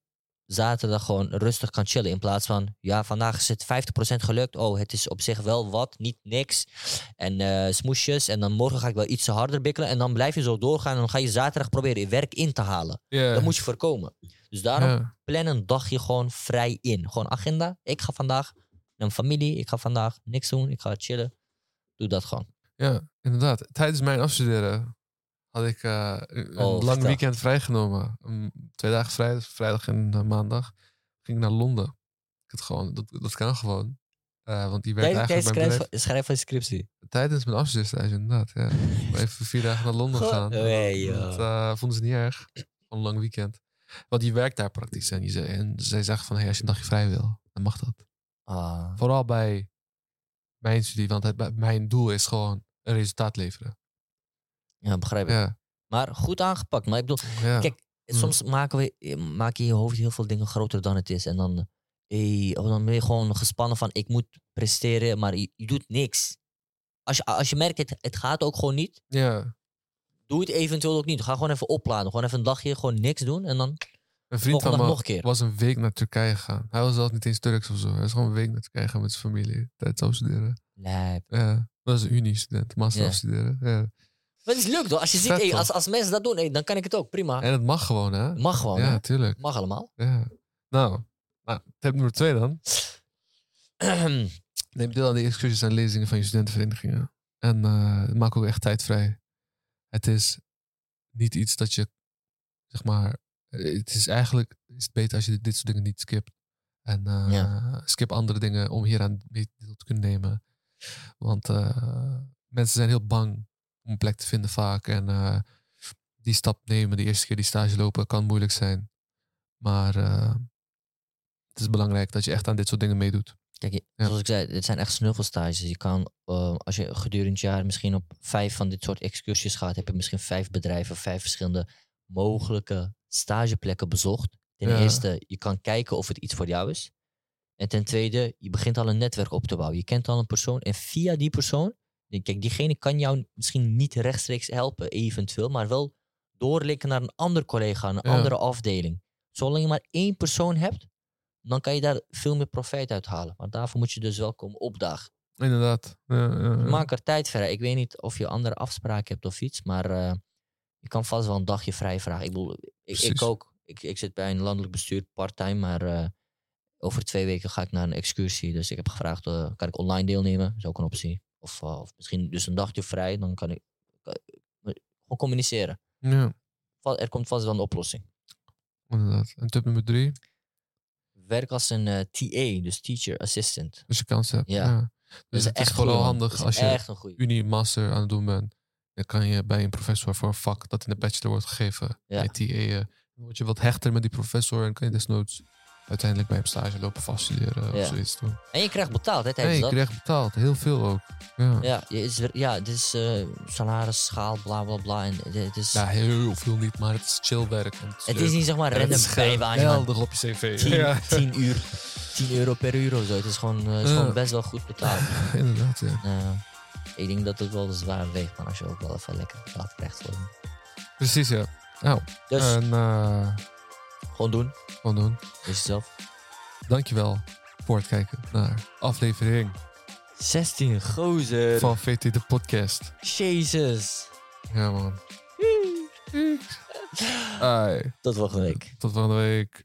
zaterdag gewoon rustig kan chillen. In plaats van, ja, vandaag is het 50% gelukt. Oh, het is op zich wel wat, niet niks. En eh, smoesjes. En dan morgen ga ik wel iets harder bikkelen. En dan blijf je zo doorgaan. En dan ga je zaterdag proberen je werk in te halen. ja. Dat moet je voorkomen. Dus daarom plan een dagje gewoon vrij in. Gewoon agenda. Ik ga vandaag naar mijn familie. Ik ga vandaag niks doen. Ik ga chillen. Doe dat gewoon. Ja, inderdaad. Tijdens mijn afstuderen had ik eh, een Oh, lang vertel. weekend vrijgenomen. Um, twee dagen vrij, vrijdag en eh, maandag. Ging ik naar Londen. Ik had gewoon, dat, dat kan gewoon. Eh, want die werkt eigenlijk bij schrijf, bedrijf. schrijf van scriptie. Tijdens mijn afstudeerstage, inderdaad. Ja. Even vier dagen naar Londen gaan. nee, dat vonden ze niet erg. Een lang weekend. Want die werkt daar praktisch. En, die zei, en zij zegt van, hey, als je een dagje vrij wil, dan mag dat. Ah, Vooral bij mijn studie. Want het, mijn doel is gewoon een resultaat leveren. Ja, begrijp ik. Ja, Maar goed aangepakt. Maar ik bedoel, ja. Kijk, Mm. soms maken we, maak je in je hoofd heel veel dingen groter dan het is. En dan, eh, oh, dan ben je gewoon gespannen van ik moet presteren, maar je, je doet niks. Als je, als je merkt, het, het gaat ook gewoon niet, ja. doe het eventueel ook niet. Ga gewoon even opladen. Gewoon even een dagje gewoon niks doen. En dan Een vriend van me nog een keer. was een week naar Turkije gegaan. Hij was zelf niet eens Turks of zo. Hij is gewoon een week naar Turkije gegaan met zijn familie. Tijdens afstuderen. lijp. Ja, dat was een uni-student. Master Ja. afstuderen. Ja. Maar het is leuk toch? Als je ziet, als, als mensen dat doen, dan kan ik het ook. Prima. En het mag gewoon, hè? Mag gewoon. ja, hè? tuurlijk. Mag allemaal. Ja. Nou, nou, tip nummer twee dan. Neem deel aan de excursies en lezingen van je studentenverenigingen. En eh, maak ook echt tijd vrij. Het is niet iets dat je, zeg maar, eh, het is eigenlijk is het beter als je dit, soort dingen niet skipt. En eh, Ja. skip andere dingen om hieraan mee deel te kunnen nemen. Want mensen zijn heel bang om een plek te vinden vaak. En eh, die stap nemen, de eerste keer die stage lopen, kan moeilijk zijn. Maar eh, het is belangrijk dat je echt aan dit soort dingen meedoet. Kijk, Ja. zoals ik zei, dit zijn echt snuffelstages. Je kan, eh, als je gedurende het jaar misschien op vijf van dit soort excursies gaat, heb je misschien vijf bedrijven, vijf verschillende mogelijke stageplekken bezocht. Ten Ja. eerste, je kan kijken of het iets voor jou is. En ten tweede, je begint al een netwerk op te bouwen. Je kent al een persoon en via die persoon, kijk, diegene kan jou misschien niet rechtstreeks helpen, eventueel, maar wel doorlinken naar een ander collega, een Ja. andere afdeling. Zolang je maar één persoon hebt, dan kan je daar veel meer profijt uit halen. Maar daarvoor moet je dus wel komen opdagen. Inderdaad. Ja, ja. Maak er tijd vrij. Ik weet niet of je andere afspraken hebt of iets, maar eh, je kan vast wel een dagje vrij vragen. Ik bedoel, ik, ook. Ik, ik zit bij een landelijk bestuur part-time, maar eh, over twee weken ga ik naar een excursie. Dus ik heb gevraagd, eh, kan ik online deelnemen? Dat is ook een optie. Of, eh, of misschien dus een dagje vrij, dan kan ik kan- gewoon communiceren. Ja, Er komt vast wel een oplossing. inderdaad. En tip nummer drie, Werk als een eh, TA, dus teacher assistant. als je kans hebt. Ja. Dus is het is echt vooral man. handig als je echt een goeie. Unie Master aan het doen bent. Dan kan je bij een professor voor een vak dat in de bachelor wordt gegeven. Ja. Ja. Dan word je wat hechter met die professor en kan je desnoods uiteindelijk bij hem stage lopen vaststuderen Ja. of zoiets doen. En je krijgt betaald, hè, En je dat. krijgt betaald, heel veel ook. Ja, Ja, je is, ja, dit is eh salaris, schaal, bla bla bla. En het is, Ja, heel veel niet, maar het is chill werk. het is niet zeg maar en het random man. geweldig op je cv. 10, Ja, 10 uur, 10 euro per uur of zo. Het is gewoon, eh, het is Ja. gewoon best wel goed betaald. inderdaad. Ja. Eh, ik denk dat het wel de zwaar weegt, maar als je ook wel even lekker betaald krijgt voor. Precies, ja. Nou, Dus en eh, gewoon doen, gewoon doen. wees jezelf. Dankjewel voor het kijken naar aflevering 16 gozer. van VT de podcast. Jezus. Ja man. Ai, Tot volgende week. tot volgende week.